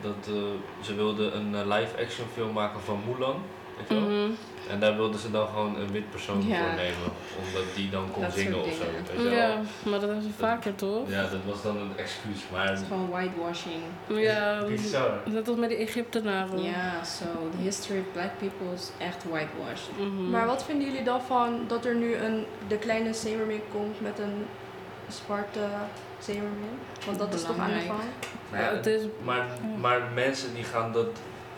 dat eh, ze wilden een eh, live-action film maken van Mulan. Weet je wel? Mhm. En daar wilden ze dan gewoon een wit persoon Ja. voor nemen. Omdat die dan kon Dat zingen of zo. dingen. Weet je wel? Ja, maar dat hebben ze vaker toch? Ja, dat was dan een excuus. Maar Het is gewoon whitewashing. Ja, bizar. net als met die Egyptenaren. Ja, so the history of black people is echt whitewashed. Mhm. Maar wat vinden jullie dan van dat er nu een, de kleine Zemermin komt met een zwarte Zemermin? Want dat is toch aan de? Maar, ja, het is, maar, maar mensen die gaan dat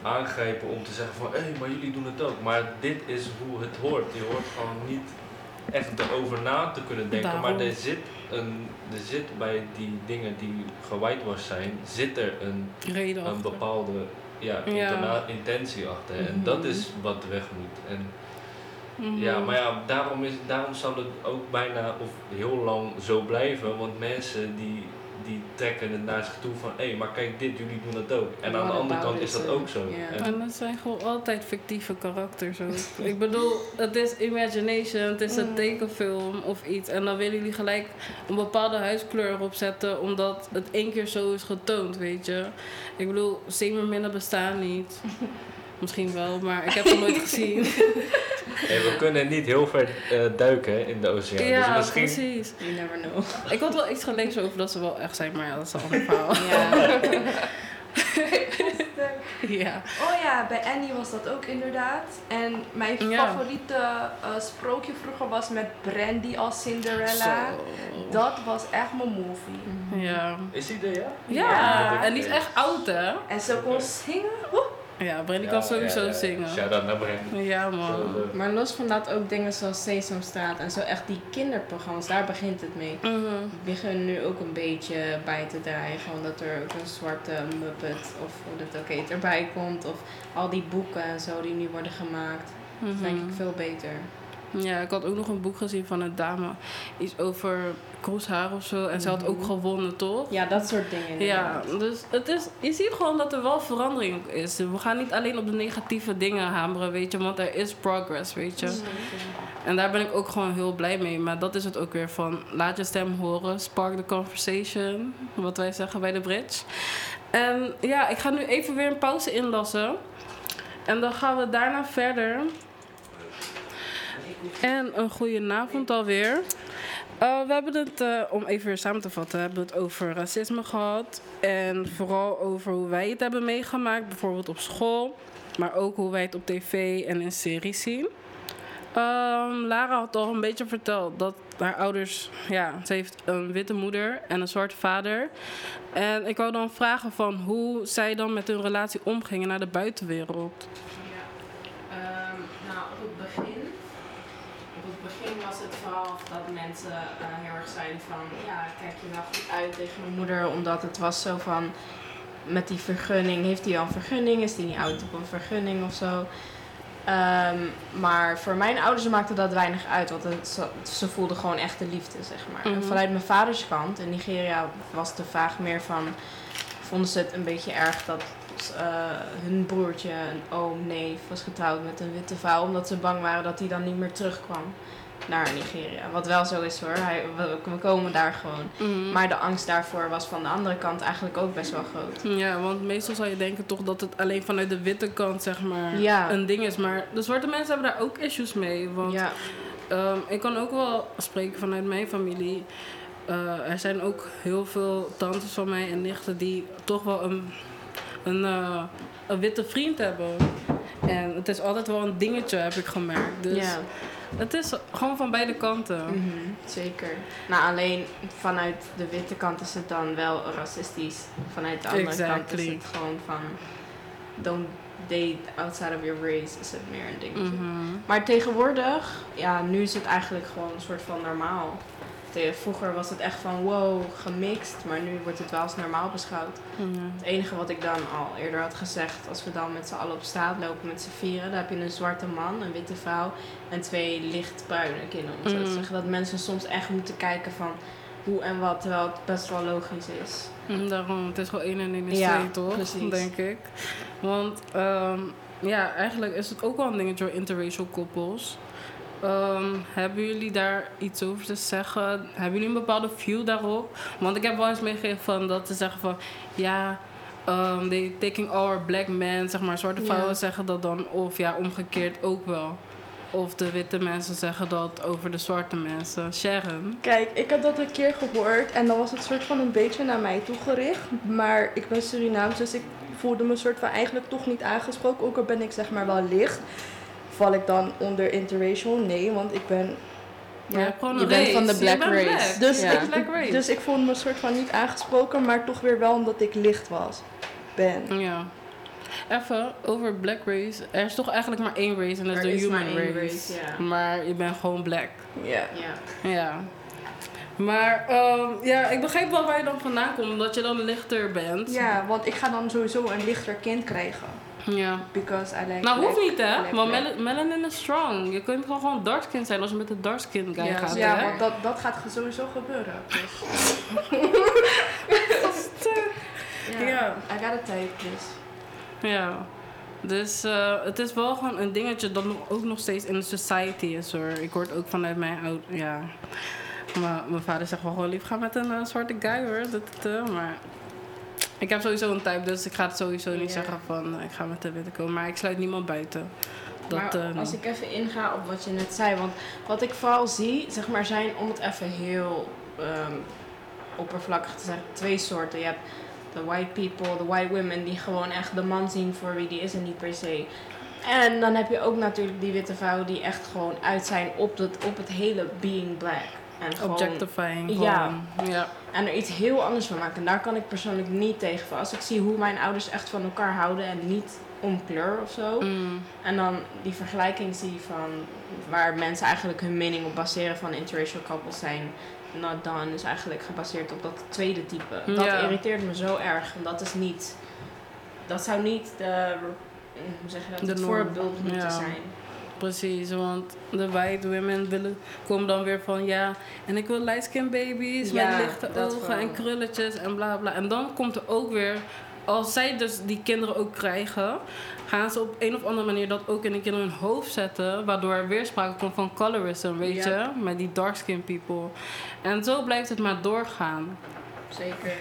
aangrijpen om te zeggen van hé, maar jullie doen het ook. Maar dit is hoe het hoort. Je hoort gewoon niet echt erover na te kunnen denken. Daarom. Maar er zit, een, er zit bij die dingen die gewhitewashed zijn, zit er een, reden een bepaalde ja, intentie achter. En Mhm. dat is wat weg moet. En Mhm. ja, maar ja, daarom, is, daarom zal het ook bijna of heel lang zo blijven. Want mensen die, die trekken het naar zich toe van hé, maar kijk dit, jullie doen het ook. En aan de andere kant is dat ook zo. ja. En- dat zijn gewoon altijd fictieve karakters ook. Ik bedoel, het is imagination, het is een Mm. tekenfilm of iets. En dan willen jullie gelijk een bepaalde huidskleur erop zetten, omdat het één keer zo is getoond, weet je. Ik bedoel, zeemerminnen bestaan niet. [LAUGHS] Misschien wel, maar ik heb het nooit gezien. [LAUGHS] Hey, we kunnen niet heel ver eh, duiken in de oceaan. ja, dus misschien. precies. You never know. Ik had wel iets gelezen over dat ze wel echt zijn, maar ja, dat is een ander [LAUGHS] verhaal. Ja. [LAUGHS] ja. Oh ja, bij Annie was dat ook inderdaad. En mijn Ja. favoriete eh, sprookje vroeger was met Brandy als Cinderella. Zo. Dat was echt mijn movie. Ja. Is die er, ja? Ja, Ja. en die is echt oud, hè? En ze kon zingen. Oeh, Ja, Brandy kan sowieso ja, zingen. Shout-out naar Brandy. Ja, man. eh, Maar los van dat ook dingen zoals Sesamstraat en zo echt die kinderprogramma's, daar begint het mee. Die beginnen nu ook een beetje bij te dreigen, omdat er ook een zwarte Muppet of hoe dat ook heet erbij komt. Of al die boeken en zo die nu worden gemaakt. Dat is denk ik Mhm. veel beter. Ja, ik had ook nog een boek gezien van een dame. Iets over kroeshaar of zo. En ze had ook Mhm. gewonnen, toch? Ja, dat soort dingen. Ja, dus het is, je ziet gewoon dat er wel verandering is. We gaan niet alleen op de negatieve dingen hameren, weet je, want er is progress, weet je. En daar ben ik ook gewoon heel blij mee. Maar dat is het ook weer van, laat je stem horen, spark the conversation, wat wij zeggen bij de bridge. En ja, ik ga nu even weer een pauze inlassen. En dan gaan we daarna verder. En een goede avond alweer. Uh, we hebben het, uh, om even weer samen te vatten, hebben we het over racisme gehad. En vooral over hoe wij het hebben meegemaakt, bijvoorbeeld op school. Maar ook hoe wij het op tv en in series zien. Um, Lara had al een beetje verteld dat haar ouders, ja, ze heeft een witte moeder en een zwarte vader. En ik wou dan vragen van hoe zij dan met hun relatie omgingen naar de buitenwereld. Ja. Um, nou, op het begin. Op het begin was het vooral dat mensen uh, heel erg zeiden van ja, kijk je wel goed uit tegen mijn moeder, omdat het was zo van met die vergunning, heeft hij al een vergunning, is hij niet oud op een vergunning of zo. Um, maar voor mijn ouders maakte dat weinig uit, want het, ze, voelden gewoon echt de liefde, zeg maar. Mm -hmm. En vanuit mijn vaders kant, in Nigeria was de vraag meer van, vonden ze het een beetje erg dat uh, hun broertje, een oom, neef, was getrouwd met een witte vrouw, omdat ze bang waren dat hij dan niet meer terugkwam naar Nigeria. Wat wel zo is hoor, Hij, we, komen daar gewoon. Mm. Maar de angst daarvoor was van de andere kant eigenlijk ook best wel groot. Ja, want meestal zou je denken toch dat het alleen vanuit de witte kant zeg maar ja. een ding is. Maar de zwarte mensen hebben daar ook issues mee. Want ja. um, ik kan ook wel spreken vanuit mijn familie. Uh, er zijn ook heel veel tantes van mij en nichten die toch wel een, een, uh, een witte vriend hebben. En het is altijd wel een dingetje, heb ik gemerkt. Dus ja. Het is gewoon van beide kanten. Mm -hmm, zeker. Nou, alleen vanuit de witte kant is het dan wel racistisch. Vanuit de andere exactly. kant is het gewoon van... Don't date outside of your race is het meer een dingetje. Mm -hmm. Maar tegenwoordig, ja, nu is het eigenlijk gewoon een soort van normaal. Vroeger was het echt van wow, gemixt, maar nu wordt het wel als normaal beschouwd. Mm Het enige wat ik dan al eerder had gezegd, als we dan met z'n allen op straat lopen met z'n vieren, dan heb je een zwarte man, een witte vrouw en twee lichtbruine kinderen. Om zo te zeggen dat mensen soms echt moeten kijken van hoe en wat, terwijl het best wel logisch is. Mm, Daarom, het is gewoon één en één is Ja, twee, toch? precies. Denk ik. Want um, ja, eigenlijk is het ook wel een dingetje voor interracial koppels. Um, hebben jullie daar iets over te zeggen? Hebben jullie een bepaalde view daarop? Want ik heb wel eens meegegeven van dat ze zeggen van ja, um, they taking our black men, zeg maar, zwarte vrouwen zeggen dat dan, of ja, omgekeerd ook wel. Of de witte mensen zeggen dat over de zwarte mensen. Sharon. Kijk, ik heb dat een keer gehoord en dan was het soort van een beetje naar mij toegericht. Maar ik ben Surinaams, dus ik voelde me soort van eigenlijk toch niet aangesproken. Ook al ben ik zeg maar wel licht. Val ik dan onder interracial? Nee, want ik ben... Ja, je een bent race. van de Je black bent race. black. Dus, Ja. ik, black race. dus ik voelde me soort van niet aangesproken, maar toch weer wel omdat ik licht was. Ben. Ja. Even over black race. Er is toch eigenlijk maar één race en dat is Er de is maar human één race. race. Maar je bent gewoon black. Ja. Ja. Ja. Maar ehm, ja, ik begrijp wel waar je dan vandaan komt, omdat je dan lichter bent. ja, want ik ga dan sowieso een lichter kind krijgen. Ja. Because I like Nou, black- hoeft niet hè, black, want black. melanin is strong. Je kunt gewoon gewoon dark skin zijn als je met een dark skin guy Ja, gaat. Ja, hè? want dat, dat gaat sowieso gebeuren. Dus. [LAUGHS] Ja. I got a type, dus. Ja. Dus eh, het is wel gewoon een dingetje dat ook nog steeds in de society is hoor. Ik hoor het ook vanuit mijn oud. Ja. Maar mijn vader zegt wel gewoon lief gaan met een eh, zwarte guy hoor. Dat, eh, maar ik heb sowieso een type, dus ik ga het sowieso niet zeggen van eh, ik ga met de witte komen. Maar ik sluit niemand buiten. Dat, maar eh, als ik even inga op wat je net zei, want wat ik vooral zie, zeg maar, zijn om het even heel ehm, oppervlakkig te zeggen, twee soorten. Je hebt de white people, de white women, die gewoon echt de man zien voor wie die is en niet per se. En dan heb je ook natuurlijk die witte vrouwen die echt gewoon uit zijn op, dat, op het hele being black. En gewoon, Objectifying. Ja. ja. en er iets heel anders van maken. En daar kan ik persoonlijk niet tegen. Van. Als ik zie hoe mijn ouders echt van elkaar houden en niet om kleur of zo. Mm. En dan die vergelijking zie van waar mensen eigenlijk hun mening op baseren van interracial couples zijn not done is eigenlijk gebaseerd op dat tweede type. Dat Ja. irriteert me zo erg. Want dat is niet. Dat zou niet de. Hoe zeg je dat? De het norm. voorbeeld moeten Ja. zijn. Precies, want de white women willen, komen dan weer van ja, en ik wil light skin baby's Ja, met lichte ogen wel. en krulletjes en bla bla. En dan komt er ook weer, als zij dus die kinderen ook krijgen, gaan ze op een of andere manier dat ook in de kinderen hun hoofd zetten, waardoor er weer sprake komt van colorism, weet Ja. je, met die dark skin people. En zo blijft het maar doorgaan. Zeker.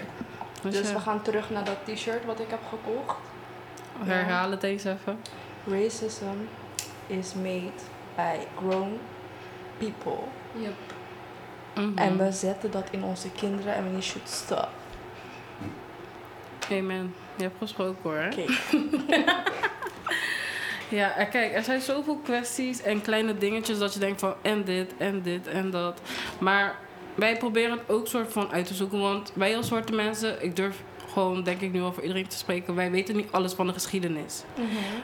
Dus, Dus we gaan terug naar dat t-shirt wat ik heb gekocht. herhaal het eens even. Racism is made by grown people. Yep. Mhm. En we zetten dat in onze kinderen en we should stop. Amen. Je hebt gesproken hoor. Oké. [LAUGHS] Ja, en kijk, er zijn zoveel kwesties en kleine dingetjes dat je denkt van en dit en dit en dat. Maar wij proberen het ook soort van uit te zoeken, want wij als zwarte mensen, ik durf gewoon denk ik nu al voor iedereen te spreken, wij weten niet alles van de geschiedenis.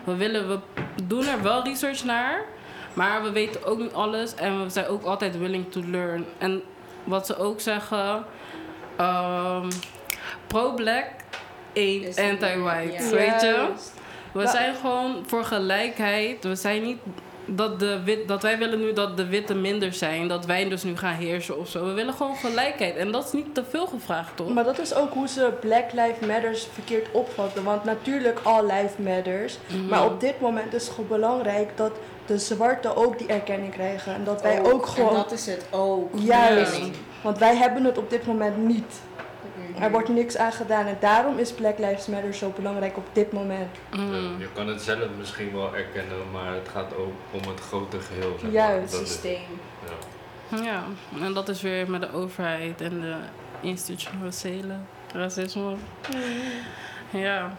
We willen, we doen er wel research naar, maar we weten ook niet alles en we zijn ook altijd willing to learn. En wat ze ook zeggen, ehm, pro-black, ain't anti-white, weet je? We Maar- zijn gewoon voor gelijkheid. We zijn niet dat, de wit, dat wij willen nu dat de witte minder zijn. Dat wij dus nu gaan heersen of zo. We willen gewoon gelijkheid. En dat is niet te veel gevraagd, toch? Maar dat is ook hoe ze Black Lives Matters verkeerd opvatten. Want natuurlijk, all life matters. Mhm. Maar op dit moment is het gewoon belangrijk dat de zwarten ook die erkenning krijgen. En dat wij Ook. ook gewoon... En dat is het ook. Juist. Ja. Want wij hebben het op dit moment niet. Er wordt niks aan gedaan. En daarom is Black Lives Matter zo belangrijk op dit moment. Mhm. Je kan het zelf misschien wel erkennen, maar het gaat ook om het grote geheel. Zeg maar. Juist. Dat is- systeem. ja. Ja, en dat is weer met de overheid en de institutionele racisme. Ja,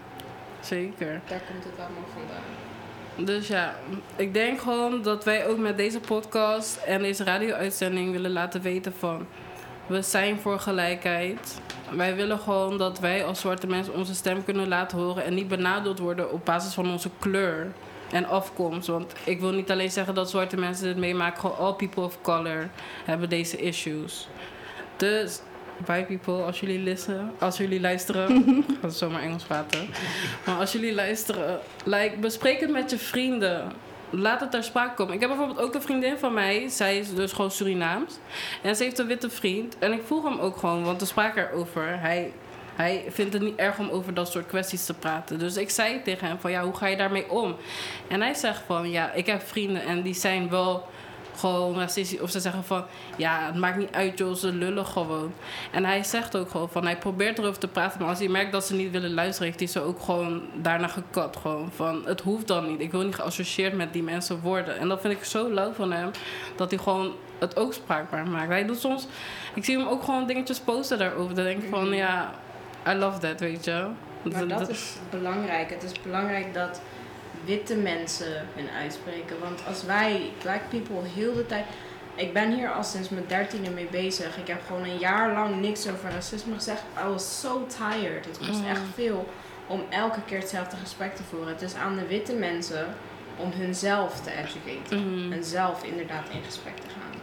zeker. Daar komt het allemaal vandaan. Dus ja, ik denk gewoon dat wij ook met deze podcast en deze radio-uitzending willen laten weten van... We zijn voor gelijkheid. Wij willen gewoon dat wij als zwarte mensen onze stem kunnen laten horen... en niet benadeeld worden op basis van onze kleur en afkomst. Want ik wil niet alleen zeggen dat zwarte mensen dit meemaken... gewoon all people of color hebben deze issues. Dus, white people, als jullie, listen, als jullie luisteren... [LAUGHS] ik ga zomaar Engels praten... Maar als jullie luisteren, like, bespreek het met je vrienden. Laat het ter sprake komen. Ik heb bijvoorbeeld ook een vriendin van mij. Zij is dus gewoon Surinaams. En ze heeft een witte vriend. En ik vroeg hem ook gewoon, want we spraken erover. Hij, hij vindt het niet erg om over dat soort kwesties te praten. Dus ik zei tegen hem van, ja, hoe ga je daarmee om? En hij zegt van, ja, ik heb vrienden en die zijn wel gewoon racistisch. Of ze zeggen van, ja, het maakt niet uit joh, ze lullen gewoon. En hij zegt ook gewoon van, hij probeert erover te praten. Maar als hij merkt dat ze niet willen luisteren, heeft hij ze ook gewoon daarna gekat. Gewoon van, het hoeft dan niet. Ik wil niet geassocieerd met die mensen worden. En dat vind ik zo lauw van hem. Dat hij gewoon het ook spraakbaar maakt. Hij doet soms, ik zie hem ook gewoon dingetjes posten daarover. Dan denk ik van, ja, I love that, weet je. Maar dat is belangrijk. Het is belangrijk dat witte mensen hun uitspreken. Want als wij, black people, heel de tijd... Ik ben hier al sinds mijn dertiende mee bezig. Ik heb gewoon een jaar lang niks over racisme gezegd. I was so tired. Het was Mm. echt veel om elke keer hetzelfde gesprek te voeren. Het is aan de witte mensen om hunzelf te educaten. Mhm. En zelf inderdaad in gesprek te gaan.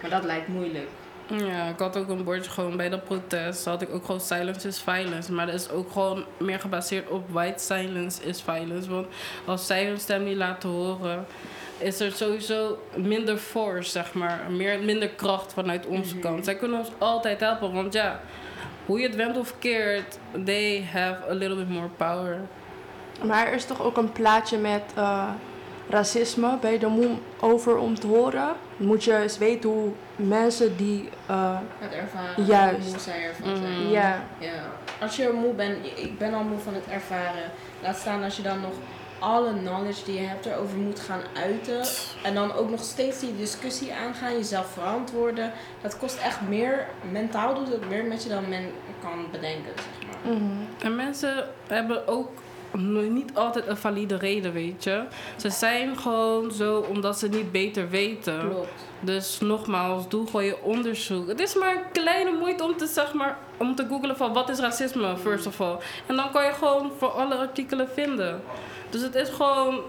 Maar dat lijkt moeilijk. Ja, ik had ook een bordje gewoon bij dat protest. Had ik ook gewoon silence is violence. Maar dat is ook gewoon meer gebaseerd op white silence is violence. Want als zij hun stem niet laten horen, is er sowieso minder force, zeg maar. Meer, minder kracht vanuit onze Mhm. kant. Zij kunnen ons altijd helpen. Want ja, hoe je het went of keert, they have a little bit more power. Maar er is toch ook een plaatje met eh, racisme. Ben je er moe over om te horen? Moet je eens weten hoe mensen die... eh, Het ervaren, Juist. hoe moe zij ervan Mhm. zijn. ja, Ja, als je moe bent, ik ben al moe van het ervaren. Laat staan als je dan nog alle knowledge die je hebt erover moet gaan uiten. En dan ook nog steeds die discussie aangaan, jezelf verantwoorden. Dat kost echt meer, mentaal doet het meer met je dan men kan bedenken, zeg maar. mhm. En mensen hebben ook niet altijd een valide reden, weet je. Ze zijn gewoon zo omdat ze niet beter weten. Klopt. Dus nogmaals, doe gewoon je onderzoek. Het is maar een kleine moeite om te, zeg maar, om te googlen van wat is racisme, first of all. En dan kan je gewoon voor alle artikelen vinden. Dus het is gewoon,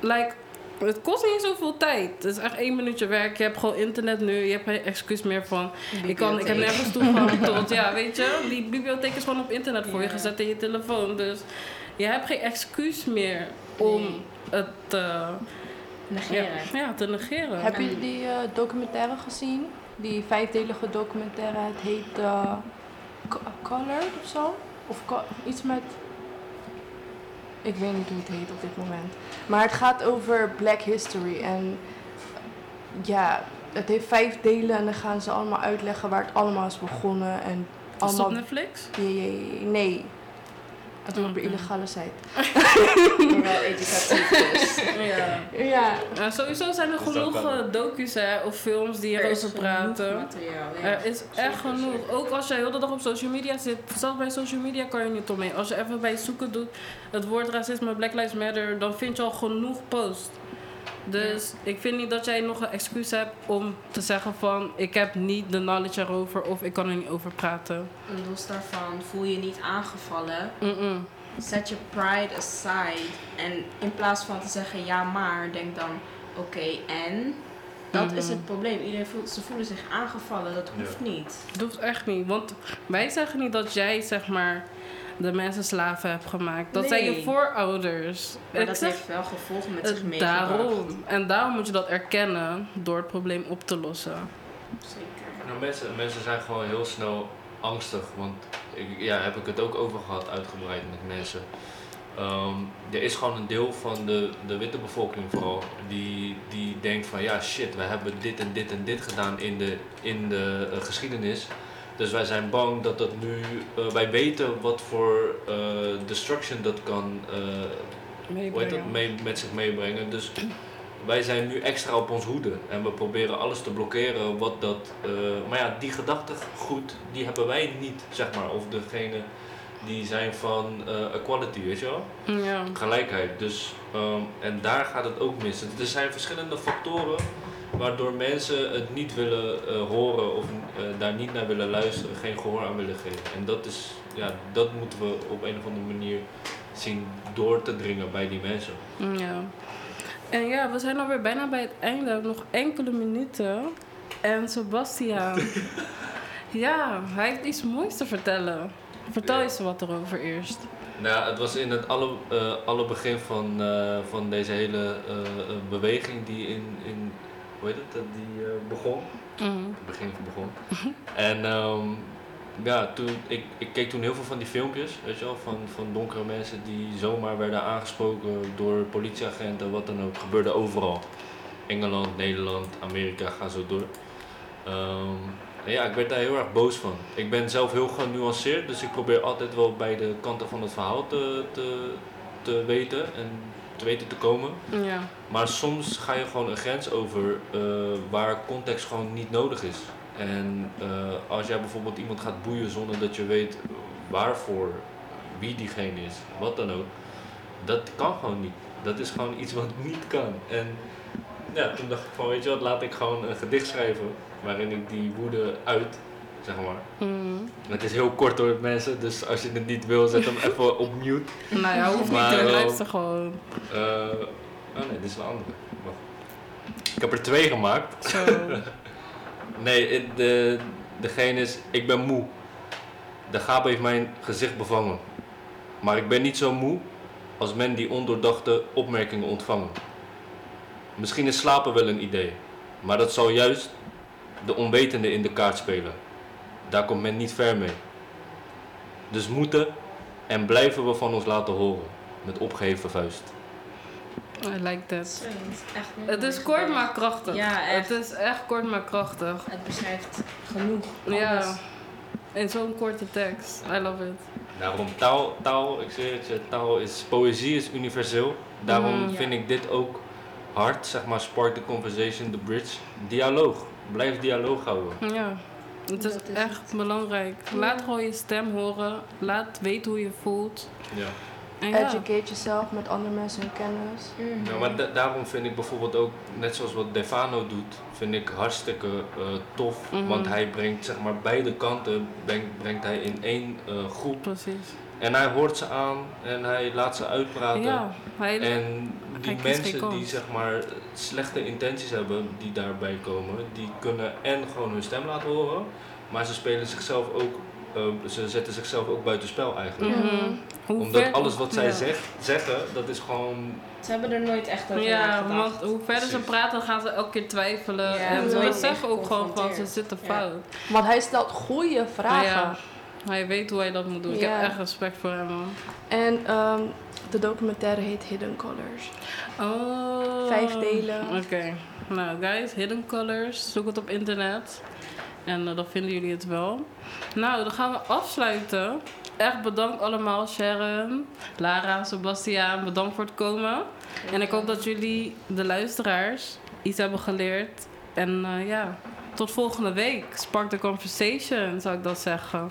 like, het kost niet zoveel tijd. Het is echt één minuutje werk. Je hebt gewoon internet nu. Je hebt geen excuus meer van. Ik, kan, ik heb nergens toegang tot. Ja, weet je, die bibliotheek is gewoon op internet voor je gezet in je telefoon. Dus je hebt geen excuus meer om Nee. het eh, ja, Negeren. ja, te negeren. Heb je die eh, documentaire gezien? Die vijfdelige documentaire. Het heet eh, Co- Colored of zo? Of iets met... Ik weet niet hoe het heet op dit moment. Maar het gaat over Black History. En ja, het heeft vijf delen. En dan gaan ze allemaal uitleggen waar het allemaal is begonnen. En Is het op allemaal... Netflix? Ja, nee. Op een Oké. illegale site. [LAUGHS] Wel educatief dus. Ja. Ja. Ja, sowieso zijn er Dat genoeg eh, docu's hè, of films die Er is erover genoeg praten. materiaal, ja. Er is echt genoeg. zeker. Ook als je heel de dag op social media zit. Zelfs bij social media kan je niet omheen. Als je even bij zoeken doet het woord racisme, Black Lives Matter, dan vind je al genoeg posts. Dus ik vind niet dat jij nog een excuus hebt om te zeggen van ik heb niet de knowledge erover of ik kan er niet over praten. En los daarvan voel je niet aangevallen. Mm-mm. Zet je pride aside. En in plaats van te zeggen ja maar, denk dan oké en. Dat is het probleem. Iedereen voelt, ze voelen zich aangevallen. Dat hoeft niet. Dat hoeft echt niet. Want wij zeggen niet dat jij zeg maar de mensen slaven hebt gemaakt. Dat zijn je voorouders. Maar Ik dat zeg- heeft wel gevolgen met zich meegebracht. Daarom. En daarom moet je dat erkennen door het probleem op te lossen. Zeker. Nou, mensen, mensen zijn gewoon heel snel angstig, want ik, ja, heb ik het ook over gehad, uitgebreid met mensen. Ehm, er is gewoon een deel van de, de witte bevolking vooral, die, die denkt van ja shit, we hebben dit en dit en dit gedaan in de, in de eh, geschiedenis. Dus wij zijn bang dat dat nu, eh, wij weten wat voor eh, destruction dat kan eh, dat, mee, met zich meebrengen. Dus [CLEARS THROAT] wij zijn nu extra op ons hoede en we proberen alles te blokkeren wat dat. maar ja, die gedachtegoed, die hebben wij niet, zeg maar. Of degene die zijn van equality, weet je wel? Ja. Gelijkheid. Dus, ehm, en daar gaat het ook mis. Er zijn verschillende factoren waardoor mensen het niet willen eh, horen of eh, daar niet naar willen luisteren, geen gehoor aan willen geven. En dat is, ja, dat moeten we op een of andere manier zien door te dringen bij die mensen. ja. En ja, we zijn alweer bijna bij het einde. Nog enkele minuten. En Sebastian. [LAUGHS] ja, hij heeft iets moois te vertellen. Vertel Ja. eens wat erover eerst. Nou, het was in het alle, eh, alle begin van, van deze hele beweging die in, in hoe heet het, eh, die eh, begon. Mhm. Het begin begon. en ehm, ja, toen, ik, ik keek toen heel veel van die filmpjes, weet je wel, van, van donkere mensen die zomaar werden aangesproken door politieagenten, wat dan ook. Gebeurde overal. Engeland, Nederland, Amerika, ga zo door. En ja, ik werd daar heel erg boos van. Ik ben zelf heel genuanceerd, dus ik probeer altijd wel bij de kanten van het verhaal te, te, te weten en te weten te komen. Ja. Maar soms ga je gewoon een grens over eh, waar context gewoon niet nodig is. En eh, als jij bijvoorbeeld iemand gaat boeien zonder dat je weet waarvoor, wie diegene is, wat dan ook, dat kan gewoon niet. Dat is gewoon iets wat niet kan. En ja, toen dacht ik van, weet je wat, laat ik gewoon een gedicht schrijven waarin ik die woede uit, zeg maar. Mhm. Het is heel kort hoor mensen, dus als je het niet wil, zet hem [LAUGHS] even op mute. Nou ja, hoeft Maar niet te wel- luisteren gewoon. Eh, oh nee, dit is een andere. Ik heb er twee gemaakt. Zo. [LAUGHS] Nee, de, degene is, ik ben moe. De gaap heeft mijn gezicht bevangen. Maar ik ben niet zo moe als men die ondoordachte opmerkingen ontvangen. Misschien is slapen wel een idee, maar dat zal juist de onwetende in de kaart spelen. Daar komt men niet ver mee. Dus moeten en blijven we van ons laten horen, met opgeheven vuist. I like that. Het is echt mooi Het is kort maar krachtig. Ja, echt. Het is echt kort maar krachtig. Het beschrijft genoeg. Ja. In zo'n korte tekst. I love it. Daarom taal, taal, ik zeg het je, taal is, poëzie is universeel. Daarom Mm. vind ik dit ook hard, zeg maar, spark the conversation, the bridge. Dialoog, blijf dialoog houden. Ja. Het is, Dat is echt belangrijk. Laat gewoon je stem horen. Laat weten hoe je voelt. Ja. En ja. Educate jezelf met andere mensen hun kennis. Mhm. Ja, maar da- daarom vind ik bijvoorbeeld ook, net zoals wat Defano doet, vind ik hartstikke eh, tof. Mhm. Want hij brengt zeg maar beide kanten brengt, brengt hij in één eh, groep. Precies. En hij hoort ze aan en hij laat ze uitpraten. Ja, hij, En die mensen die zeg maar slechte intenties hebben, die daarbij komen, die kunnen en gewoon hun stem laten horen, maar ze spelen zichzelf ook, eh, ze zetten zichzelf ook buitenspel eigenlijk. Mhm. Mhm. Hoe Omdat ver- alles wat zij ja. zegt, zeggen, dat is gewoon Ze hebben er nooit echt over Ja, nagedacht. want hoe verder ze praten, gaan ze elke keer twijfelen. Ja, en ze beseffen ook gewoon van, ze zitten Ja. fout. Want hij stelt goede vragen. Hij weet hoe hij dat moet doen. Ik heb echt respect voor hem, man. En ehm, de documentaire heet Hidden Colors. Oh. Vijf delen. Oké. Nou, guys, Hidden Colors. Zoek het op internet. En eh, dan vinden jullie het wel. Nou, dan gaan we afsluiten. Echt bedankt allemaal, Sharon, Lara, Sebastiaan. Bedankt voor het komen. En ik hoop dat jullie, de luisteraars, iets hebben geleerd. En eh, ja, tot volgende week. Spark the conversation, zou ik dat zeggen.